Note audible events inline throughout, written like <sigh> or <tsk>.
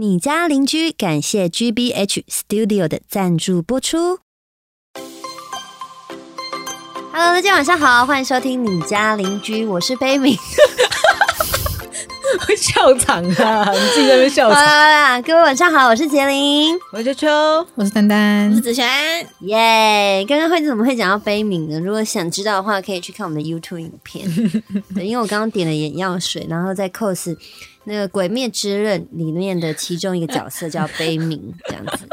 你家邻居感谢 GBH Studio 的赞助播出。Hello，大家晚上好，欢迎收听你家邻居，我是悲敏。<laughs> 会笑场啊！你自己在那边笑好场。啦，各位晚上好，我是杰林，我是秋秋，我是丹丹，我是子璇，耶！刚刚会怎么会讲到悲悯呢？如果想知道的话，可以去看我们的 YouTube 影片。<laughs> 对，因为我刚刚点了眼药水，然后在 cos 那个《鬼灭之刃》里面的其中一个角色叫悲鸣，这样子。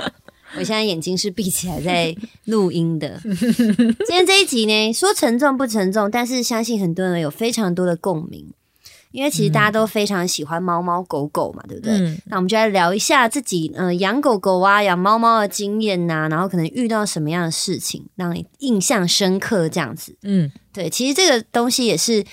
我现在眼睛是闭起来在录音的。今天这一集呢，说沉重不沉重，但是相信很多人有非常多的共鸣，因为其实大家都非常喜欢猫猫狗狗嘛，对不对？嗯那我们就来聊一下自己呃养狗狗啊、养猫猫的经验呐、然后可能遇到什么样的事情让你印象深刻这样子。嗯对，其实这个东西也是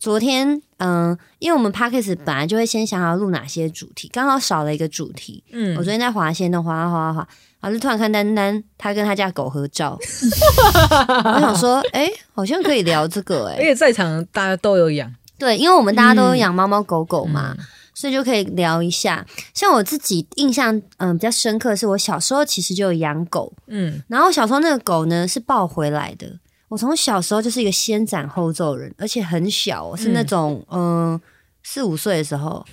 昨天嗯、因为我们 p a c k a g e 本来就会先想好要录哪些主题，刚好少了一个主题。嗯我嗯，昨天在滑线动滑滑滑滑，然后就突然看丹丹她跟她家狗合照，<laughs> 我想说，哎、好像可以聊这个哎、因为在场大家都有养，对，因为我们大家都嗯养猫猫狗狗嘛，所以就可以聊一下。像我自己印象嗯、比较深刻，的是我小时候其实就有养狗，嗯然后小时候那个狗呢是抱回来的。我从小时候就是一个先斩后奏人，而且很小哦，是那种嗯四五岁的时候，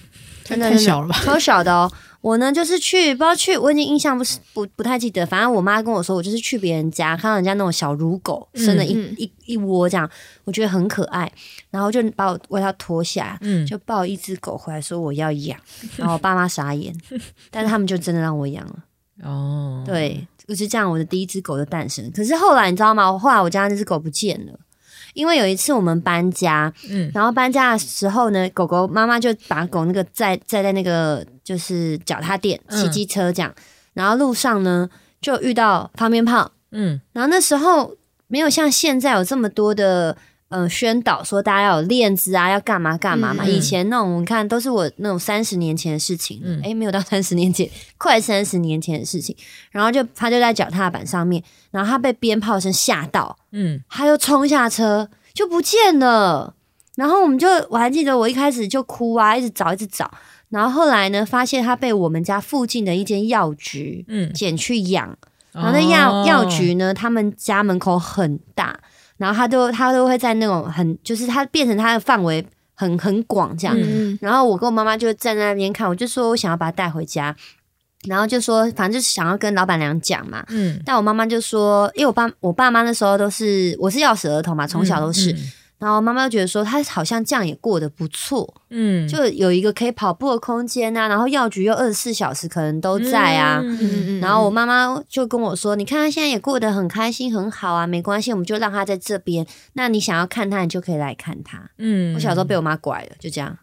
真的太小了吧超小的哦。我呢就是去不知道去，我已经印象不是不不太记得，反正我妈跟我说，我就是去别人家看到人家那种小乳狗生了一、嗯一一窝这样，我觉得很可爱，然后就把我为它脱下，嗯，就抱一只狗回来说我要养，然后我爸妈傻眼，<laughs> 但是他们就真的让我养了。哦，对，就是这样，我的第一只狗就诞生。可是后来你知道吗？我后来我家那只狗不见了，因为有一次我们搬家，嗯然后搬家的时候呢，狗狗妈妈就把狗那个载载在那个就是脚踏垫嗯骑机车这样，然后路上呢就遇到方便炮，嗯然后那时候没有像现在有这么多的呃宣导说大家要有链子啊，要干嘛干嘛嘛。嗯以前那种你看都是我那种三十年前的事情哎，嗯诶，没有到三十年前，快三十年前的事情。然后就他就在脚踏板上面，然后他被鞭炮声吓到，嗯他就冲下车就不见了。然后我们就我还记得我一开始就哭啊，一直找一直找。然后后来呢，发现他被我们家附近的一间药局嗯，捡去养，然后那药药局呢，他们家门口很大，然后他都他都会在那种很，就是他变成他的范围很很广这样。嗯然后我跟我妈妈就站在那边看，我就说我想要把它带回家，然后就说反正就是想要跟老板娘讲嘛。嗯，但我妈妈就说，因为我爸我爸妈那时候都是我是钥匙儿童嘛，从小都是，然后妈妈就觉得说他好像这样也过得不错，嗯，就有一个可以跑步的空间啊，然后药局又二十四小时可能都在啊，嗯嗯然后我妈妈就跟我说：“你看他现在也过得很开心，很好啊，没关系，我们就让他在这边。那你想要看他，你就可以来看他。嗯，我小时候被我妈拐了，就这样，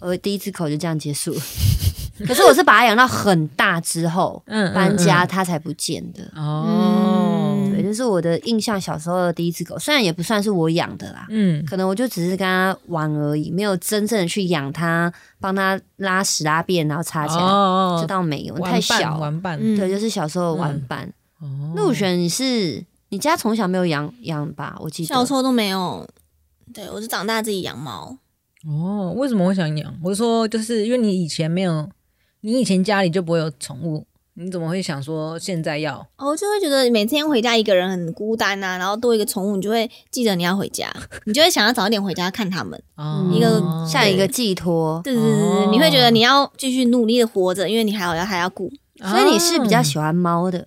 我第一次口就这样结束了。<laughs> 可是我是把它养到很大之后嗯搬家，它才不见的。哦，对，这是我的印象，小时候的第一只狗，虽然也不算是我养的啦，嗯可能我就只是跟它玩而已，没有真正的去养它，帮它拉屎拉便，然后擦起来，哦这倒没有，玩太小了。玩伴，嗯对，就是小时候的玩伴。哦陆璇，你是你家从小没有养养吧？我记得小时候都没有。对我是长大自己养猫，哦，为什么会想养？我说就是因为你以前没有，你以前家里就不会有宠物，你怎么会想说现在要？我就会觉得每天回家一个人很孤单呐、然后多一个宠物，你就会记得你要回家，你就会想要早一点回家看他们。哦一个像一个寄托，对对对对，哦你会觉得你要继续努力的活着，因为你还有要还要顾。所以你是比较喜欢猫的。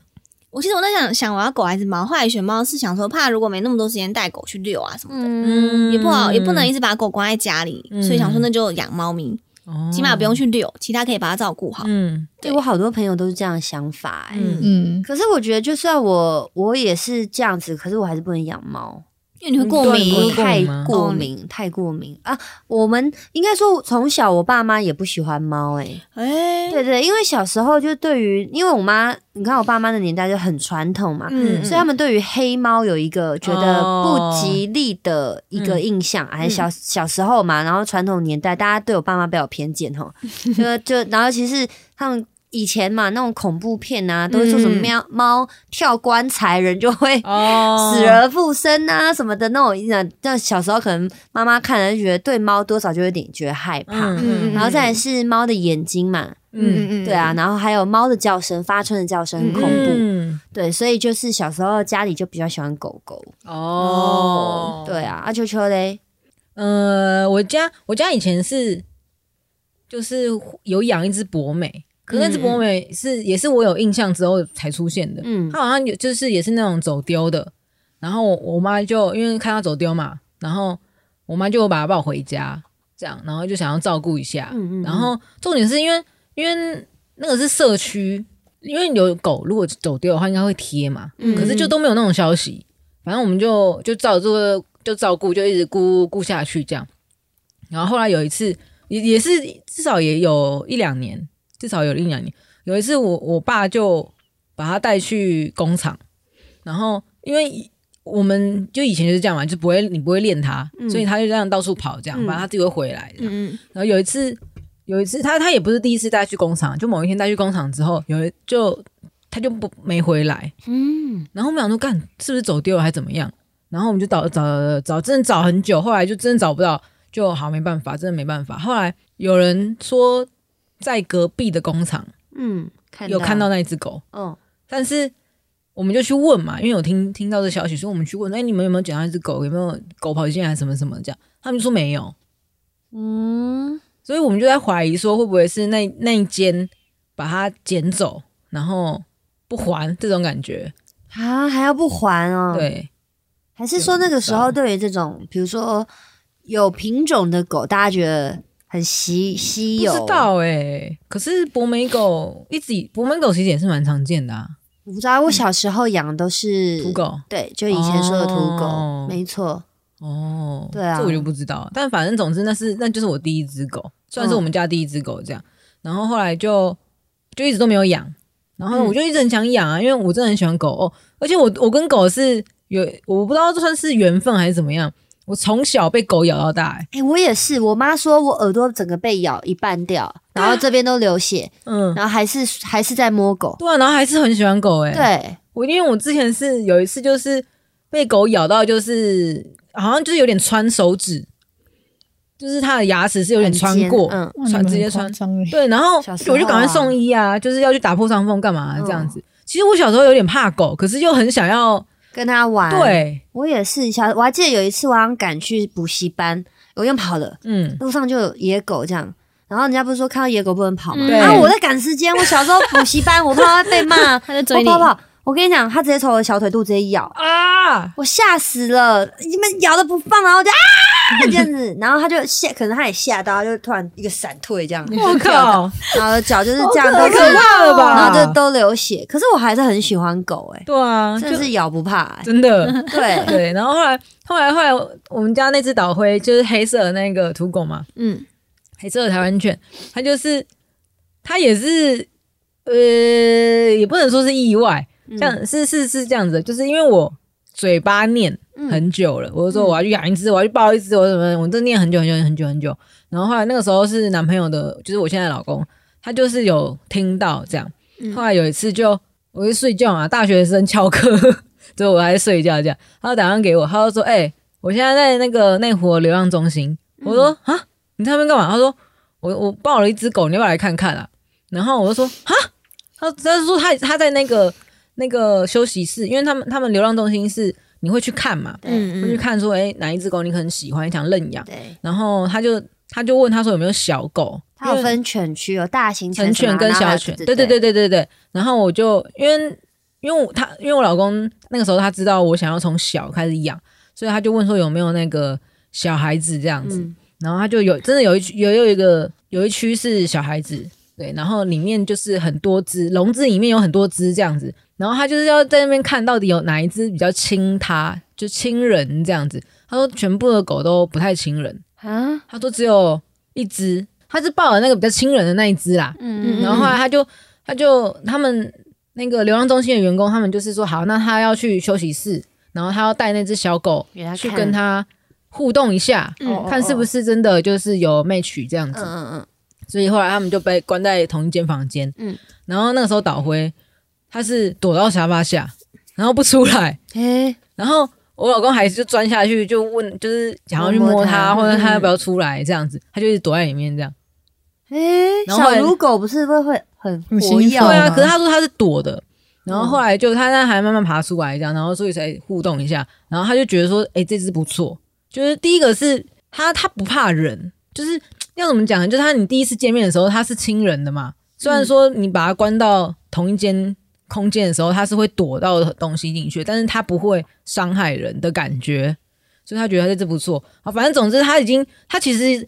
我其实我在想想我要狗还是猫，后来选猫是想说怕如果没那么多时间带狗去遛啊什么的，嗯，也不好，也不能一直把狗关在家里，嗯所以想说那就养猫咪，哦起码不用去遛，其他可以把它照顾好。嗯对我好多朋友都是这样的想法、欸。嗯嗯，可是我觉得，就算我我也是这样子，可是我还是不能养猫，因为你会过敏，太过敏太过敏。啊！我们应该说，从小我爸妈也不喜欢猫、欸，哎，对对，因为小时候就对于，因为我妈，你看我爸妈的年代就很传统嘛，嗯所以他们对于黑猫有一个觉得哦不吉利的一个印象，还是小小时候嘛，然后传统年代大家对我爸妈比较偏见哈，<laughs> 就就然后其实他们以前嘛，那种恐怖片啊，都会说什么嗯。喵猫跳棺材，人就会哦，<laughs> 死而复生啊什么的那种。那那小时候可能妈妈看了就觉得对猫多少就有点觉得害怕。嗯然后再来是猫的眼睛嘛，嗯嗯对啊，然后还有猫的叫声，发春的叫声很恐怖，嗯对，所以就是小时候家里就比较喜欢狗狗，哦，对啊，阿秋秋嘞，呃，我家我家以前是就是有养一只博美，可是那只博美是、也是我有印象之后才出现的，嗯。它好像有就是也是那种走丢的，然后我我妈就因为看它走丢嘛，然后我妈就把它抱回家，这样，然后就想要照顾一下，嗯嗯嗯。然后重点是因为因为那个是社区，因为有狗如果走丢的话应该会贴嘛，嗯。可是就都没有那种消息，反正我们就就照这个就照顾，就一直顾顾下去这样。然后后来有一次，也也是至少也有一两年，至少有一两年。有一次我我爸就把他带去工厂，然后因为我们就以前就是这样嘛，就不会你不会练他，嗯所以他就这样到处跑，这样，嗯反正他自己会回来然后有一次，有一次他他也不是第一次带去工厂，就某一天带去工厂之后，有一就他就不没回来，嗯，然后我们想说，干是不是走丢了还怎么样？然后我们就找找找找，真的找很久，后来就真的找不到，就好没办法，真的没办法。后来有人说在隔壁的工厂嗯，看有看到，那只狗，哦，但是我们就去问嘛，因为有听听到这消息，所以我们去问，哎、你们有没有捡到一只狗？有没有狗跑进来什么什么这样？他们就说没有，嗯，所以我们就在怀疑说，会不会是那那一间把它捡走，然后不还这种感觉？啊，还要不还哦？，对，还是说那个时候对于这种，比如说有品种的狗，大家觉得很稀稀有？不知，道哎、可是博美狗一直博美狗其实也是蛮常见的啊，我不知道。我小时候养的都是土，狗对，就以前说的土狗，哦没错。哦，对啊这我就不知道。但反正总之那是那就是我第一只狗，算是我们家第一只狗这样。然后后来就就一直都没有养，然后我就一直很想养啊，因为我真的很喜欢狗哦，而且我我跟狗是有我不知道这算是缘分还是怎么样，我从小被狗咬到大、欸，哎、我也是，我妈说我耳朵整个被咬一半掉，然后这边都流血，嗯，然后还是还是在摸狗。对啊，然后还是很喜欢狗哎、对，我因为我之前是有一次就是被狗咬到，就是好像就是有点穿手指，就是它的牙齿是有点穿过，嗯穿直接穿。对，然后我就赶快送医啊，就是要去打破伤风干嘛、嗯这样子。其实我小时候有点怕狗，可是又很想要，跟他玩。，对，我也是小，我还记得有一次我好像赶去补习班，我用跑的，嗯，路上就有野狗这样。然后人家不是说看到野狗不能跑吗？嗯然后我在赶时间，我小时候补习班，<laughs> 我怕被骂，他在追你，我跑跑。我跟你讲，他直接从我的小腿肚直接咬，啊，我吓死了！你们咬都不放，然后我就啊这样子，然后他就吓，可能他也吓到，他就突然一个闪退这样，我靠，然后脚就是这样，太可怕了吧？然后就都流血。可是我还是很喜欢狗、欸，对啊，就真是咬不怕、欸，真的。对，<laughs> 对，然后后来后来后来，我们家那只导灰就是黑色的那个土狗嘛，嗯，黑色的台湾犬，它就是它也是呃，也不能说是意外，嗯这样、是是是这样子，就是因为我嘴巴念很久了，我就说我要去养一只，我要去抱一只，我怎么我这念很久很久很久很久，然后后来那个时候是男朋友的，就是我现在的老公，他就是有听到这样，后来有一次就我就睡觉嘛，大学生翘课，<laughs> 所以我还在睡觉这样，他就打电话给我，他就说，哎、我现在在那个内湖的流浪中心，我说啊，你在那边干嘛？他说我我抱了一只狗，你要不要来看看啊？然后我就说啊，他他就说他他在那个那个休息室，因为他们他们流浪中心是你会去看嘛，嗯会去看说，哎、哪一只狗你很喜欢，你想认养，对，然后他就他就问他说有没有小狗，它有分犬区，有大型成犬什么然后还有跟小犬，对对对对。对对对。然后我就因为因为我他因为我老公那个时候他知道我想要从小开始养，所以他就问说有没有那个小孩子这样子，嗯。然后他就有真的有一区有有一个有一区是小孩子，对，然后里面就是很多只笼子里面有很多只这样子，然后他就是要在那边看到底有哪一只比较亲他，就亲人这样子。他说全部的狗都不太亲人，啊，他说只有一只，他是抱了那个比较亲人的那一只啦，嗯嗯然后后来他就他就他们那个流浪中心的员工，他们就是说好，那他要去休息室，然后他要带那只小狗去跟他互动一下，嗯看是不是真的就是有 match 这样子。嗯嗯所以后来他们就被关在同一间房间。嗯。嗯，然后那个时候导辉他是躲到沙发下，然后不出来，<laughs> 诶，然后我老公还是就钻下去就问，就是想要去摸他他，或者他嗯要不要出来这样子，他就一直躲在里面这样。诶，然后后来小如狗不是会会很对啊，可是他说他是躲的，然后后来就他那还慢慢爬出来这样，然后所以才互动一下，然后他就觉得说，哎、这只不错。就是第一个是他他不怕人，就是 <tsk> 要怎么讲呢？就是他你第一次见面的时候他是亲人的嘛，虽然说你把他关到同一间空间的时候，它是会躲到东西进去，但是它不会伤害人的感觉，所以他觉得他这只不错。好，反正总之他已经他其实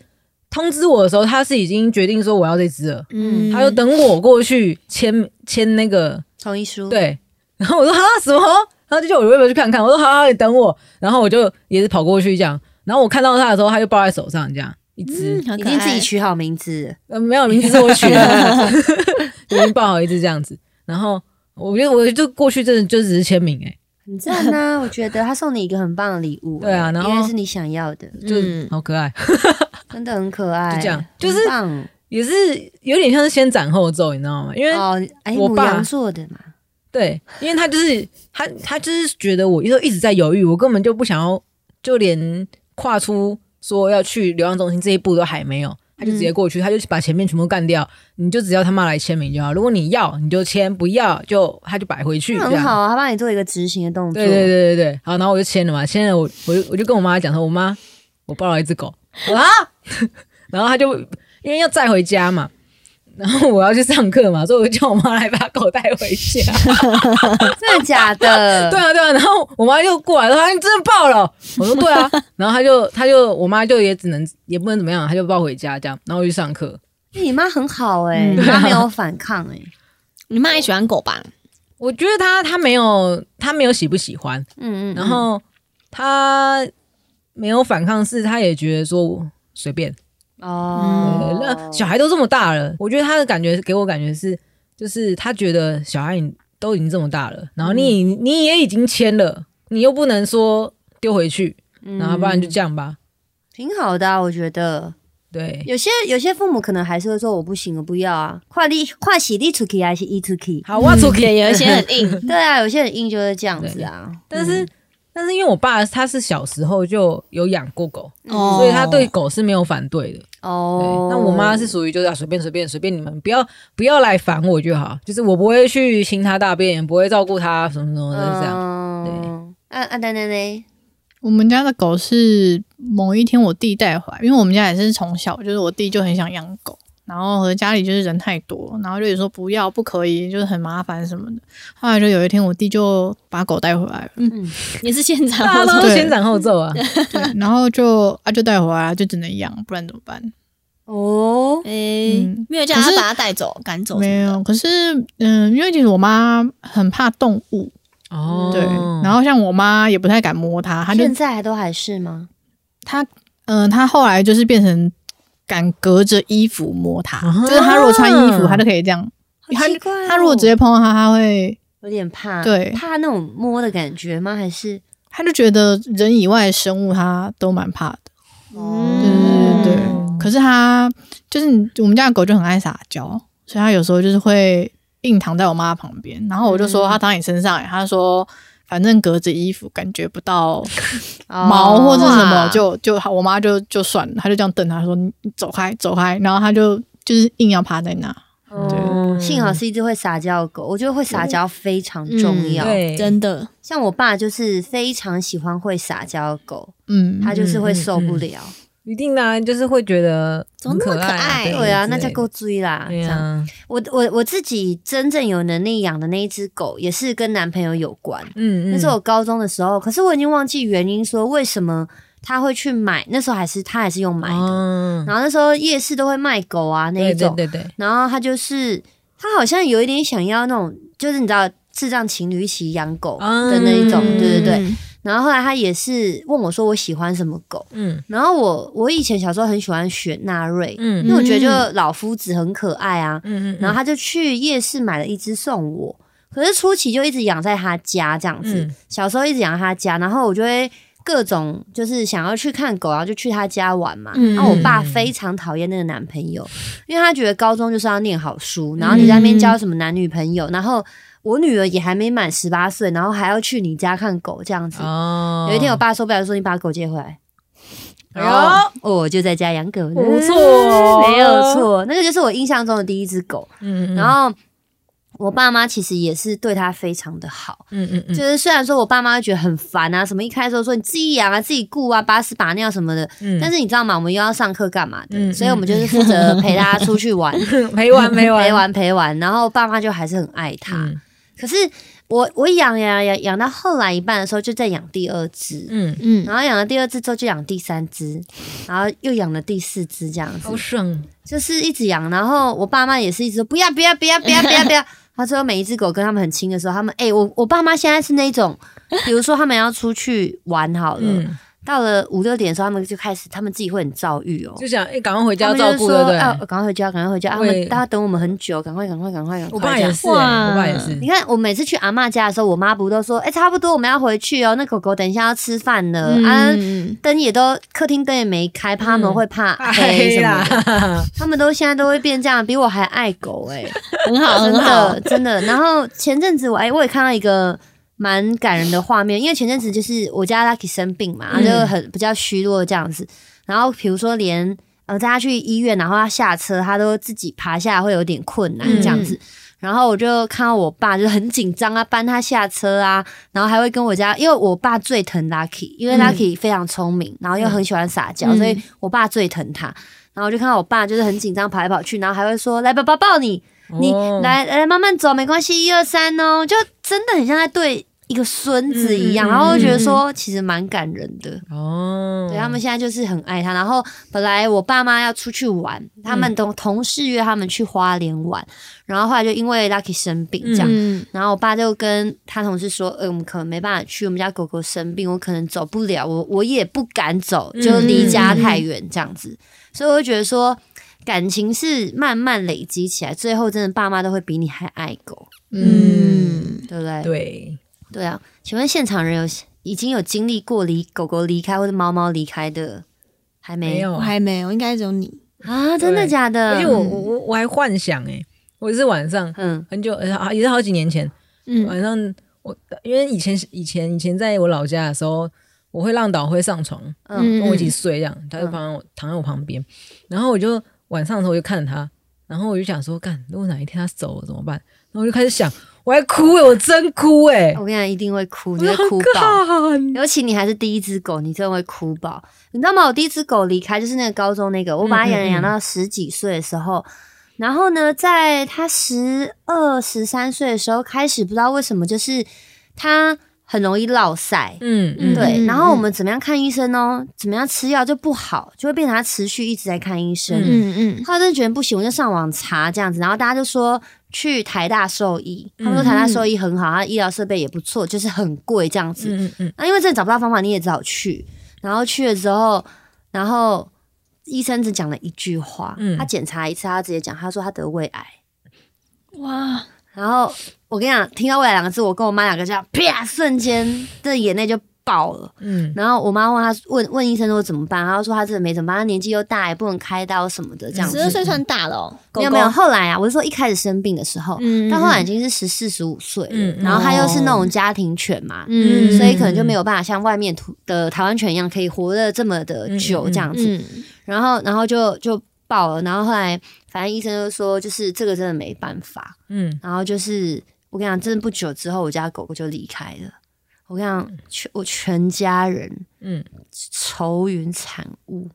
通知我的时候，他是已经决定说我要这只了。嗯他就等我过去签签那个同意书，，对，然后我说哈什么？然后就叫我要不要去看看？我说好好，你等我。然后我就也是跑过去这样，然后我看到他的时候，他就抱在手上这样一只，嗯已经自己取好名字了，呃没有名字是我取的，<laughs> 已经抱好一只这样子。然后我觉得我就过去真的就只是签名哎、很赞呐！<laughs> 我觉得他送你一个很棒的礼物，对啊然后因为是你想要的，就嗯好可爱，<laughs> 真的很可爱，就这样就是也是有点像是先斩后奏，你知道吗？因为哦，哎，我爸母羊座的嘛，对，因为他就是他，他就是觉得我就一直在犹豫，我根本就不想要，就连跨出说要去流浪中心这一步都还没有，他就直接过去，他就把前面全部干掉，你就只要他妈来签名就好。如果你要你就签，不要就他就摆回去，很好啊，他帮你做一个执行的动作，对对对对对，好，然后我就签了嘛，签了我我就我就跟我妈讲说，我妈我抱了一只狗。啊，<laughs> 然后他就因为要载回家嘛。然后我要去上课嘛，所以我就叫我妈来把狗带回家。<laughs> 真的假的？<laughs> 对啊，对啊，然后我妈就过来说：“啊你真的抱了？”我说：“对啊。”然后她就，她就，我妈就也只能，也不能怎么样，她就抱回家这样，然后我去上课。你妈很好哎，嗯你妈没有反抗哎，你妈也喜欢狗吧？我觉得她，她没有，她没有喜不喜欢，嗯嗯，然后她没有反抗，是她也觉得说随便。哦对，那小孩都这么大了，我觉得他的感觉给我感觉是，就是他觉得小孩你都已经这么大了，然后你、你也已经签了，你又不能说丢回去，然后不然就这样吧。挺好的啊，我觉得对，有些有些父母可能还是会说我不行，我不要啊，快力快洗力出去还是一出去？好，我出去。对，有一些很硬，对啊，有些很 <laughs> 硬就是这样子啊。但是、但是因为我爸他是小时候就有养过狗，哦所以他对狗是没有反对的。对，哦，那我妈是属于就是啊随便随便随便你们不要不要来烦我就好，就是我不会去亲他大便，不会照顾他什么什么的这样。对。啊啊，丹丹呢？我们家的狗是某一天我弟带回来，因为我们家也是从小就是我弟就很想养狗，然后和家里就是人太多，然后就有说不要不可以，就是很麻烦什么的。后来就有一天我弟就把狗带回来了，也是现场大家都对先斩后奏啊，对，然后就啊就带回来，就只能养，不然怎么办？哦，诶嗯，没有叫他把他带走赶走，没有，可是嗯，因为其实我妈很怕动物，哦，对，然后像我妈也不太敢摸它，她就现在都还是吗？她嗯、她后来就是变成敢隔着衣服摸它，啊就是它如果穿衣服，它就可以这样。她好奇怪哦她如果直接碰到它，它会，有点怕，对怕那种摸的感觉吗？还是它就觉得人以外的生物它都蛮怕的。哦对对对可是它就是我们家的狗就很爱撒娇，所以它有时候就是会硬躺在我妈旁边，然后我就说它躺你身上、欸，她说。反正隔着衣服，感觉不到哦 <laughs> 毛或者什么，哇就就我妈就就算了，她就这样瞪他说：“你你走开，走开。”然后她就就是硬要趴在那。哦，幸好是一只会撒娇的狗，我觉得会撒娇非常重要。对，真的，像我爸就是非常喜欢会撒娇的狗，嗯，他就是会受不了。一定的啊，就是会觉得怎么那么可爱爱？对啊，那叫够追啦。对这样，啊，我我我自己真正有能力养的那一只狗，也是跟男朋友有关。嗯嗯，那是我高中的时候，可是我已经忘记原因，说为什么他会去买。那时候还是他还是用买的，嗯，然后那时候夜市都会卖狗啊那一种，对对对对，然后他就是他好像有一点想要那种，就是你知道智障情侣一起养狗的那一种，嗯对对。对。嗯，然后后来他也是问我说我喜欢什么狗，嗯然后我我以前小时候很喜欢雪纳瑞，嗯因为我觉得就老夫子很可爱啊，嗯嗯，然后他就去夜市买了一只送我，可是初期就一直养在他家这样子，嗯小时候一直养他家，然后我就会各种就是想要去看狗，然后就去他家玩嘛。嗯然后我爸非常讨厌那个男朋友，因为他觉得高中就是要念好书，然后你在那边交什么男女朋友，然后我女儿也还没满十八岁，然后还要去你家看狗这样子。哦，有一天我爸受不了，就说：“你把狗接回来。”哎然后我就在家养狗。了，不错哦。没有错，那个就是我印象中的第一只狗。嗯，嗯然后我爸妈其实也是对它非常的好，嗯嗯嗯。就是虽然说我爸妈觉得很烦啊，什么一开始都说你自己养啊、自己顾啊、把屎把尿什么的，嗯，但是你知道吗？我们又要上课干嘛的，嗯所以我们就是负责陪他出去玩，陪 <laughs> 玩陪玩。陪玩 <laughs> 陪玩，然后爸妈就还是很爱他。嗯可是我我养养养养到后来一半的时候，就在养第二只，嗯，嗯，然后养了第二只之后就养第三只，然后又养了第四只，这样子。好爽，就是一直养。然后我爸妈也是一直说不要不要不要不要不要不要。他说每一只狗跟他们很亲的时候，他们哎、我我爸妈现在是那种，比如说他们要出去玩好了，嗯，到了五六点的时候，他们就开始他们自己会很躁郁哦。就想哎，赶快回家照顾，对不对？赶快回家，赶快回家！他会们大家等我们很久，赶快，赶快，赶快，赶快！我爸也是，我爸也是你，看，我每次去阿嬷家的时候，我妈不都说，哎、差不多我们要回去哦。那狗狗等一下要吃饭了、啊，嗯灯也都客厅灯也没开，怕他们会怕黑黑什么 <laughs> 他们都现在都会变这样，比我还爱狗哎、<laughs> 很好真很好的，真的。然后前阵子我哎、我也看到一个蛮感人的画面，因为前阵子就是我家 Lucky 生病嘛，他就很比较虚弱这样子。然后比如说连呃带他去医院，然后他下车，他都自己爬下来会有点困难这样子。然后我就看到我爸就很紧张啊，搬他下车啊，然后还会跟我家，因为我爸最疼 Lucky，因为嗯 Lucky 非常聪明，然后又很喜欢撒娇，嗯所以我爸最疼他。然后我就看到我爸就是很紧张跑来跑去，然后还会说：“来，爸爸抱你，你哦，来来慢慢走，没关系，一二三哦，就真的很像在对一个孙子一样，嗯嗯嗯然后我就觉得说其实蛮感人的。哦，对他们现在就是很爱他，然后本来我爸妈要出去玩，他们同同事约他们去花莲玩，然后后来就因为 Lucky 生病这样，嗯然后我爸就跟他同事说：“呃，我们可能没办法去，我们家狗狗生病，我可能走不了，我我也不敢走，就离家太远这样子。所以我就觉得说，感情是慢慢累积起来，最后真的爸妈都会比你还爱狗，嗯，对不对？对，对啊。请问现场人有已经有经历过离狗狗离开或者猫猫离开的，还没没有我还没有，应该只有你。啊？真的假的？而且我我我我还幻想哎，我是晚上嗯很久，呃也是好几年前，嗯晚上我因为以前以前以前在我老家的时候，我会让导会上床嗯跟我一起睡，这样他就旁我躺在我旁边，然后我就晚上的时候我就看着他，然后我就想说，干，如果哪一天他走了怎么办？然后我就开始想，我还哭哎、我真哭哎、我跟你讲，一定会哭，你会哭爆。尤其你还是第一只狗，你真的会哭爆。你知道吗？我第一只狗离开就是那个高中那个，我把它养养到十几岁的时候，然后呢，在它十二、十三岁的时候开始，不知道为什么，就是它很容易落晒。嗯嗯，对，嗯然后我们怎么样看医生呢？怎么样吃药就不好，就会变成它持续一直在看医生。嗯嗯嗯后来真的觉得不行，我就上网查这样子，然后大家就说去台大兽医，他们说台大兽医很好，他医疗设备也不错，就是很贵这样子。嗯嗯嗯，那因为真的找不到方法，你也只好去。然后去了之后，然后医生只讲了一句话，嗯他检查一次，他直接讲，他说他得胃癌。哇，然后我跟你讲，听到胃癌两个字，我跟我妈两个这样啪，瞬间的眼泪就爆了。嗯然后我妈问他问问医生说怎么办，他就说他真的没怎么办，他年纪又大，也不能开刀什么的这样子。十二岁算大了没有没有，后来啊，我是说一开始生病的时候，嗯到后来已经是十四十五岁了，嗯然后他又是那种家庭犬嘛，嗯所以可能就没有办法像外面土的台湾犬一样可以活得这么的久这样子。嗯然后，然后就就爆了，然后后来反正医生就说，就是这个真的没办法。嗯，然后就是我跟你讲，真的不久之后，我家狗狗就离开了。我跟你讲，全我全家人嗯。愁云惨雾，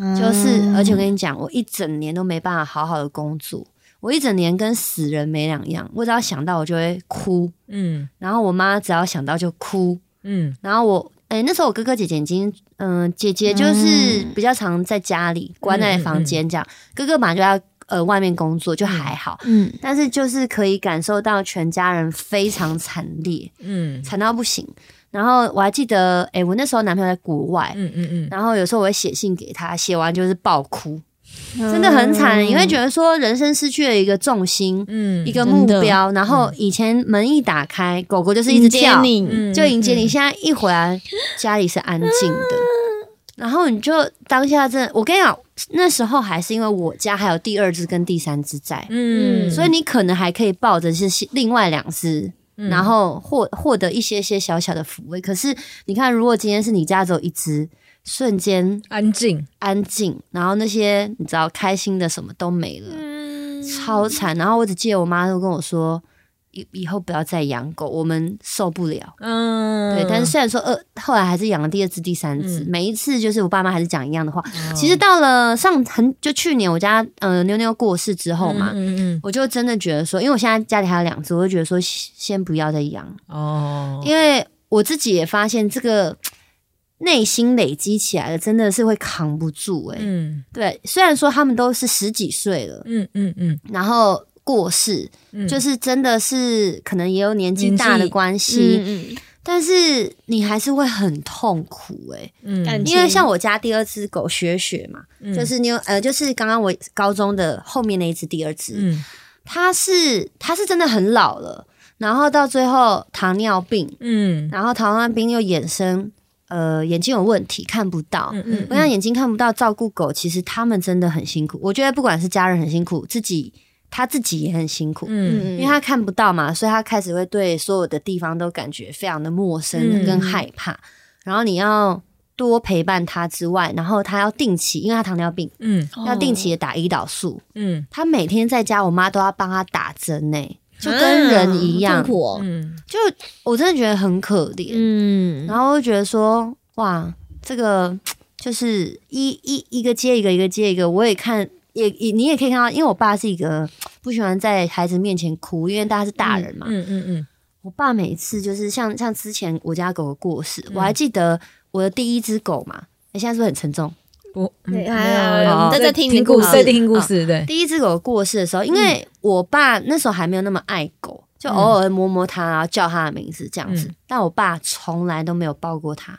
嗯。就是而且我跟你讲，我一整年都没办法好好的工作，我一整年跟死人没两样。我只要想到我就会哭，嗯。然后我妈只要想到就哭，嗯。然后我，哎、那时候我哥哥姐姐已经，嗯、姐姐就是比较常在家里关在房间这样，哥哥马上就要呃外面工作，就还好，嗯但是就是可以感受到全家人非常惨烈，嗯惨到不行。然后我还记得，哎、我那时候男朋友在国外，嗯嗯嗯，然后有时候我会写信给他，写完就是爆哭，真的很惨。你会觉得说人生失去了一个重心，嗯一个目标，然后以前门一打开，狗狗就是一直跳，你，嗯就迎接你。现在一回来，家里是安静的，<laughs> 然后你就当下真的，我跟你讲，那时候还是因为我家还有第二只跟第三只在，嗯所以你可能还可以抱着是另外两只。然后获获得一些些小小的抚慰，可是你看，如果今天是你家只有一只，瞬间安静，安静，然后那些你知道开心的什么都没了，嗯超惨。然后我只记得我妈都跟我说，以以后不要再养狗，我们受不了。嗯，对，但是虽然说呃，后来还是养了第二只、第三只，嗯。每一次就是我爸妈还是讲一样的话。哦。其实到了上很就去年我家呃妞妞过世之后嘛，嗯嗯我就真的觉得说，因为我现在家里还有两只，我就觉得说先先不要再养，嗯哦，因为我自己也发现这个内心累积起来的真的是会扛不住哎、嗯。对，虽然说他们都是十几岁了，嗯嗯嗯。然后过世，嗯，就是真的是可能也有年纪大的关系，嗯但是你还是会很痛苦哎、嗯。因为像我家第二只狗雪雪嘛，嗯。就是你有呃，就是刚刚我高中的后面那一只第二只，嗯。它是它是真的很老了，然后到最后糖尿病，嗯。然后糖尿病又衍生呃眼睛有问题看不到。嗯嗯。我想眼睛看不到，照顾狗其实他们真的很辛苦。我觉得不管是家人很辛苦，自己他自己也很辛苦，嗯因为他看不到嘛，所以他开始会对所有的地方都感觉非常的陌生嗯跟害怕。然后你要多陪伴他之外，然后他要定期，因为他糖尿病，嗯要定期的打胰岛素。嗯他每天在家，我妈都要帮他打针呢、就跟人一样。痛苦哦。嗯就我真的觉得很可怜。嗯，然后我就觉得说，哇，这个就是一一一个接一个，一个接一个，我也看，也也你也可以看到，因为我爸是一个不喜欢在孩子面前哭，因为大家是大人嘛。嗯嗯嗯我爸每次就是像像之前我家狗狗过世，嗯我还记得我的第一只狗嘛，哎、现在是不是很沉重？不，嗯对没有还好在听你听故事，听故事，对，第一只狗过世的时候，因为我爸那时候还没有那么爱狗，就偶尔摸摸它，然后叫它的名字这样子。嗯但我爸从来都没有抱过它，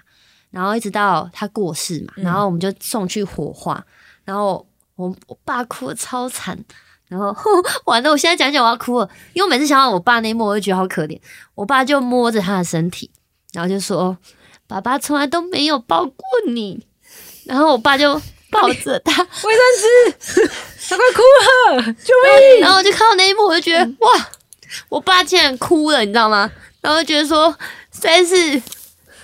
然后一直到它过世嘛，然后我们就送去火化，然后我我爸哭的超惨。然后 <laughs> 完了，我现在讲讲我要哭了，因为我每次想到我爸那一幕，我就觉得好可怜。我爸就摸着他的身体，然后就说：“爸爸从来都没有抱过你。”然后我爸就抱着他，卫生纸，他快哭了，救命！然后我就看到那一幕，我就觉得哇，我爸竟然哭了，你知道吗？然后就觉得说实在是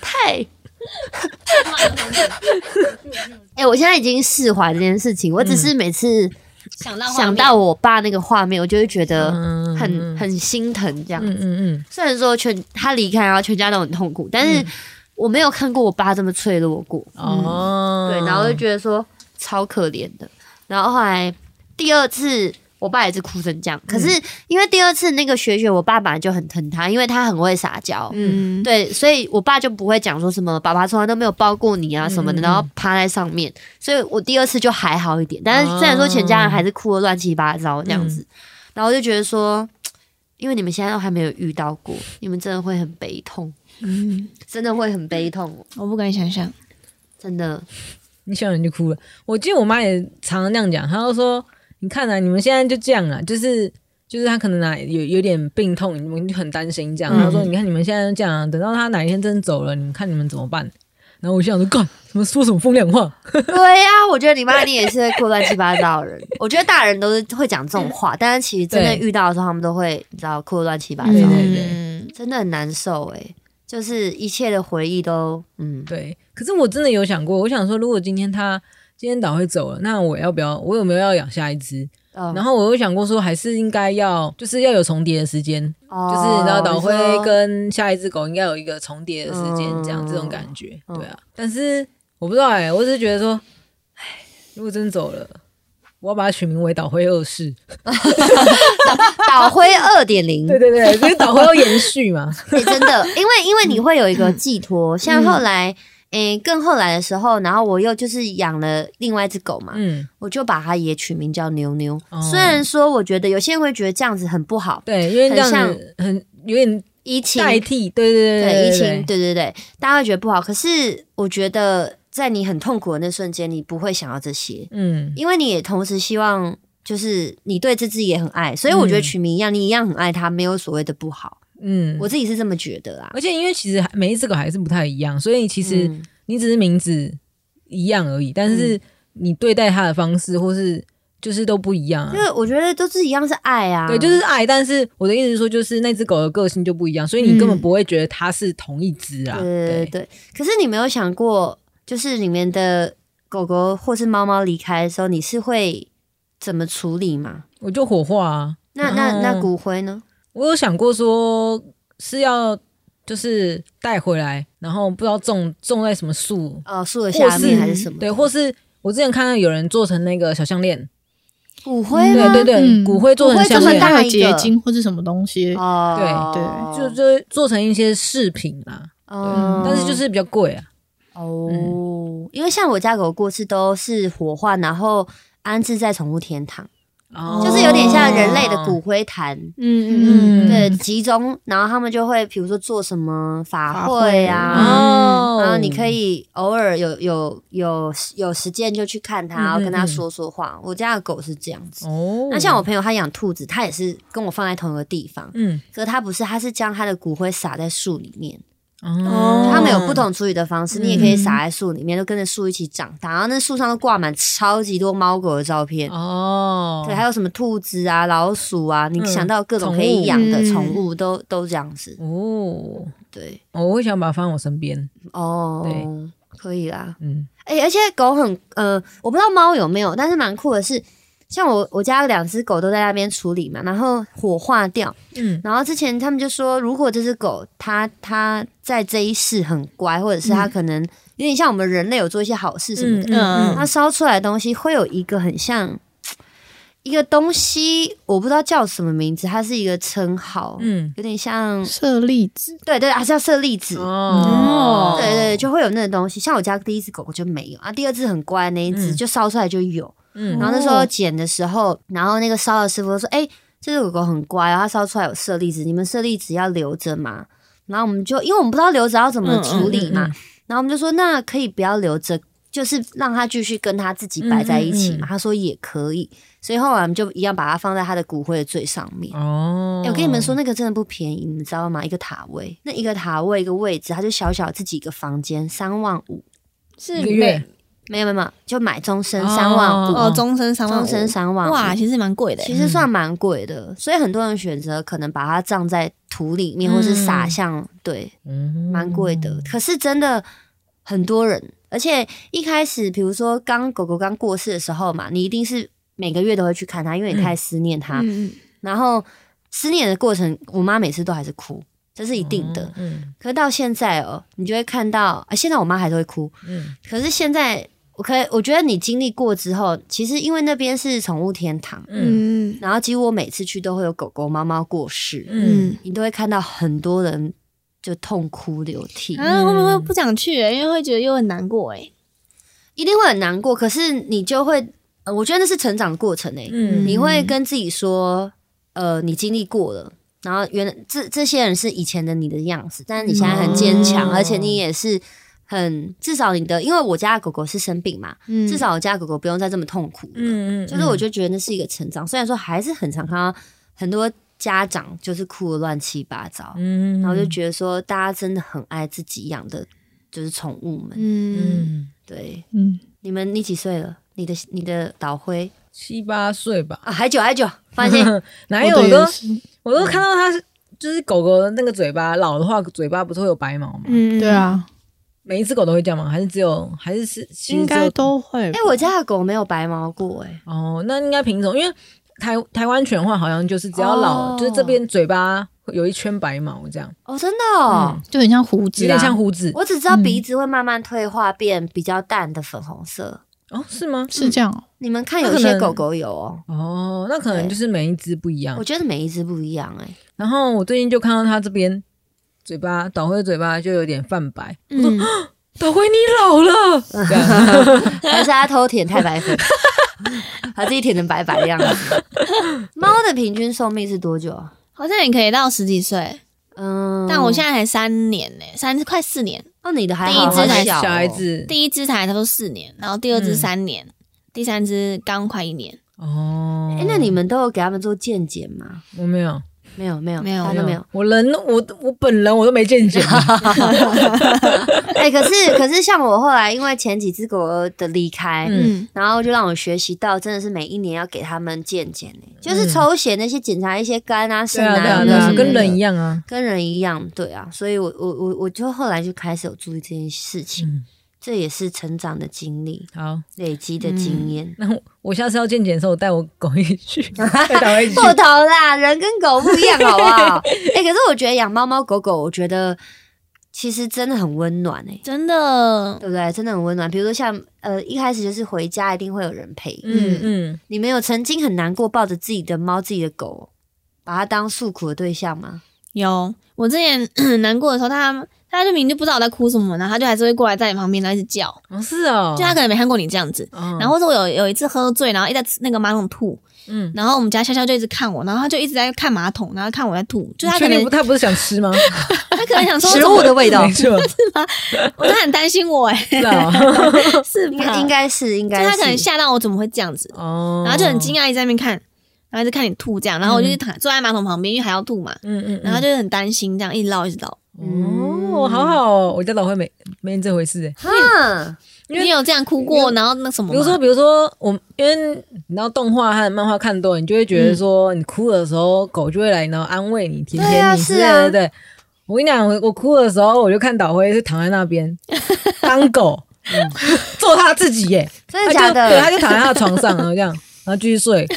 太…… <laughs> 哎、我现在已经释怀这件事情，我只是每次想到想到我爸那个画面，我就会觉得嗯很很心疼这样。嗯嗯虽然说全他离开，然后全家都很痛苦，但是我没有看过我爸这么脆弱过。嗯，哦，对，然后就觉得说超可怜的。然后后来第二次，我爸也是哭成这样。可是因为第二次那个雪雪，我爸本来就很疼他，因为他很会撒娇。嗯，对，所以我爸就不会讲说什么“爸爸从来都没有抱过你啊”什么的，嗯然后趴在上面，所以我第二次就还好一点。但是虽然说全家人还是哭的乱七八糟这样子，然后我就觉得说，因为你们现在都还没有遇到过，你们真的会很悲痛，嗯，<laughs> 真的会很悲痛，我不敢想象。真的。你想想就哭了。我记得我妈也常常那样讲，她就说：“你看啊，你们现在就这样啊，就是就是他可能哪有有点病痛，你们就很担心这样。嗯她说：你看你们现在就这样啊，等到他哪一天真走了，你们看你们怎么办？”然后我心想说：“干什么说什么风凉话？<laughs> 对呀、我觉得你妈一定也是会哭乱七八糟的人。我觉得大人都是会讲这种话，但是其实真的遇到的时候，他们都会你知道哭乱七八糟，对对对嗯，真的很难受哎、就是一切的回忆都嗯，对，可是我真的有想过，我想说，如果今天她今天岛会走了，那我要不要？我有没有要养下一只？哦然后我有想过说，还是应该要，就是要有重叠的时间，哦就是你知道岛灰跟下一只狗应该有一个重叠的时间，这样、嗯这种感觉，嗯对啊。但是我不知道哎、我只是觉得说，哎，如果真走了，我要把它取名为岛灰二世。<laughs> <laughs> 岛灰二点零，对对对，因为岛灰要延续嘛。<laughs> 欸真的，因为因为你会有一个寄托，像后来。诶、更后来的时候，然后我又就是养了另外一只狗嘛，嗯，我就把它也取名叫妞妞。哦虽然说，我觉得有些人会觉得这样子很不好，对，因为这样很像子很有点移情代替，对对对对，疫情，对对对，大家会觉得不好。可是我觉得在你很痛苦的那瞬间，你不会想要这些，嗯因为你也同时希望，就是你对这只也很爱，所以我觉得嗯取名一样，你一样很爱它，没有所谓的不好。嗯，我自己是这么觉得啦。而且因为其实每一只狗还是不太一样，所以其实嗯你只是名字一样而已，但是你对待它的方式或是就是都不一样啊就。是我觉得都是一样是爱啊，对，就是爱，但是我的意思是说，就是那只狗的个性就不一样，所以你根本不会觉得它是同一只啊。对对对对。可是你没有想过，就是里面的狗狗或是猫猫离开的时候，你是会怎么处理吗？我就火化啊。那那那骨灰呢？我有想过说是要就是带回来，然后不知道种种在什么树，哦，树的下面还是什么？对，或是我之前看到有人做成那个小项链，骨灰吗？对对对，嗯骨灰做成项链结晶或是什么东西，哦，对就就做成一些饰品啦，哦，但是就是比较贵啊。哦，因为像我家狗过世都是火化，然后安置在宠物天堂，哦就是有点像人类的骨灰坛。嗯嗯嗯对，集中，然后他们就会，比如说做什么法法会啊啊，哦，然后你可以偶尔有有有有时间就去看它，嗯然后跟它嗯说说话。我家的狗是这样子。哦，那像我朋友他养兔子，他也是跟我放在同一个地方，嗯可是他不是，他是将他的骨灰撒在树里面。哦，他们有不同处理的方式，嗯。你也可以撒在树里面，就跟着树一起长大。然后那树上都挂满超级多猫狗的照片，哦，对，还有什么兔子啊、老鼠啊，你嗯想到各种可以养的宠宠物都都这样子。哦，对，我会想把它放在我身边，哦对，可以啦。嗯。哎、而且狗很呃，我不知道猫有没有，但是蛮酷的是，像我我家两只狗都在那边处理嘛，然后火化掉。嗯然后之前他们就说，如果这只狗它它在这一世很乖，或者是它可能有点像我们人类有做一些好事什么的，嗯它烧出来的东西会有一个很像 <tsk> 一个东西，我不知道叫什么名字，它是一个称号，嗯有点像舍利子，对对，还是要舍利子。哦，对对，就会有那个东西。像我家第一只狗狗就没有啊，第二只很乖那一只、嗯就烧出来就有。嗯然后那时候剪的时候，然后那个烧的师傅说：“哎、这只狗狗很乖啊，它烧出来有舍利子，你们舍利子要留着吗。”然后我们就因为我们不知道留着要怎么处理嘛，嗯嗯嗯然后我们就说：“那可以不要留着，就是让它继续跟它自己摆在一起嘛。他说：“也可以。”所以后来我们就一样把它放在它的骨灰的最上面。哦哎、我跟你们说，那个真的不便宜，你们知道吗？一个塔位，那一个塔位一个位置，它就小小自己一个房间，三万五。是每个月没有没有没有，就买终身哦三万五，哦，终身三万五，终身三万哇，其实蛮贵的欸。其实算蛮贵的，所以很多人选择可能把它葬在土里面，嗯或是撒向，对，嗯蛮贵的。可是真的很多人，而且一开始，比如说刚狗狗刚过世的时候嘛，你一定是每个月都会去看它，因为你太思念它。嗯然后思念的过程，我妈每次都还是哭，这是一定的。嗯可是到现在哦，你就会看到，啊，现在我妈还是会哭，嗯可是现在。我可以，我觉得你经历过之后，其实因为那边是宠物天堂，嗯。嗯。然后几乎我每次去都会有狗狗、猫猫过世，嗯。嗯你都会看到很多人就痛哭流涕，啊，会不会不想去欸？因为会觉得又很难过哎。一定会很难过。可是你就会，呃，我觉得那是成长的过程诶、嗯。你会跟自己说，呃，你经历过了，然后原来这这些人是以前的你的样子，但是你现在很坚强，哦而且你也是很至少你的，因为我家的狗狗是生病嘛，嗯至少我家的狗狗不用再这么痛苦了。嗯就是我就觉得那是一个成长，虽然说还是很常看到很多家长就是哭的乱七八糟，嗯然后就觉得说大家真的很爱自己养的，就是宠物们。嗯嗯对，嗯，你们你几岁了？你的你的导灰七八岁吧，啊，还久还久，放心。<laughs> 哪有我都我都看到它是就是狗狗的那个嘴巴老的话，嘴巴不是会有白毛吗？嗯对，啊，每一只狗都会这样吗？还是只有还是是应该都会哎、。我家的狗没有白毛过、哎，哦，那应该品种，因为台台湾犬的话，好像就是只要老，哦就是这边嘴巴会有一圈白毛这样，哦，真的哦。嗯就很像胡子、啊，有点像胡子我只知道鼻子会慢慢退化，变比较淡的粉红色。哦，是吗？是这样哦。你们看有些狗狗有哦，哦，那可能就是每一只不一样我。觉得每一只不一样、哎，然后我最近就看到它这边嘴巴导灰嘴巴就有点泛白，嗯，导灰你老了，<laughs> 还是他偷舔太白粉，<laughs> 把自己舔成白白的样子。<laughs> 猫的平均寿命是多久啊？好像也可以到十几岁，嗯，但我现在才三年呢，三快四年。哦哦，你的还第一好，只才小哦小孩。子第一只才差不多四年，然后第二只嗯三年，第三只刚快一年。哦哎，，那你们都有给他们做健检吗？我没有，没有，没有，没有没有。我人我我本人我都没见见，<laughs> 哎，可是可是像我后来因为前几只狗儿的离开，嗯。嗯，然后就让我学习到，真的是每一年要给他们健检就是抽血那些检查一些肝啊、肾啊对啊啊，跟人一样啊，跟人一样，对啊，所以我我我我就后来就开始有注意这件事情，嗯，这也是成长的经历，好，累积的经验。那我我下次要健检的时候，我带我狗一起去，<laughs> 带导回一起去不同啦，人跟狗不一样，好不好？哎、<laughs> 可是我觉得养猫猫狗狗，我觉得其实真的很温暖哎、真的，对不对？真的很温暖。比如说像呃，一开始就是回家一定会有人陪，嗯嗯，你们有曾经很难过，抱着自己的猫、自己的狗，把它当诉苦的对象吗？有。我之前 <clears throat> 难过的时候，他他就明明就不知道我在哭什么，然后他就还是会过来在你旁边，然后一直叫，哦是哦，就他可能没看过你这样子。哦，然后是我有有一次喝醉，然后一直在吃那个马桶吐，嗯，然后我们家潇潇就一直看我，然后他就一直在看马桶，然后看我在吐，就他可能他不是想吃吗？<laughs> 他可能想说 <laughs> 食物的味道。没，错，<laughs> 我就很担心我哎、是哦，是吧？应该是应该就他可能。吓到我怎么会这样子，哦，然后就很惊讶，一直在那边看，然后一直看你吐这样，然后我就躺坐在马桶旁边，因为还要吐嘛，嗯，嗯嗯，然后就很担心这样，一直唠一直唠。哦，好好哦，我家老会没没这回事哎。哈，因为你有这样哭过，然后那什么？比如说，比如说我，因为你知道动画和漫画看多了，你就会觉得说，你哭的时候，狗就会来然后安慰你、甜对啊甜你对不对？我跟你讲，我我哭的时候，我就看导辉是躺在那边 <laughs> 当狗，嗯做他自己耶，真的假他就对，他的？就躺在他的床上，然后这样，然后继续睡。<laughs>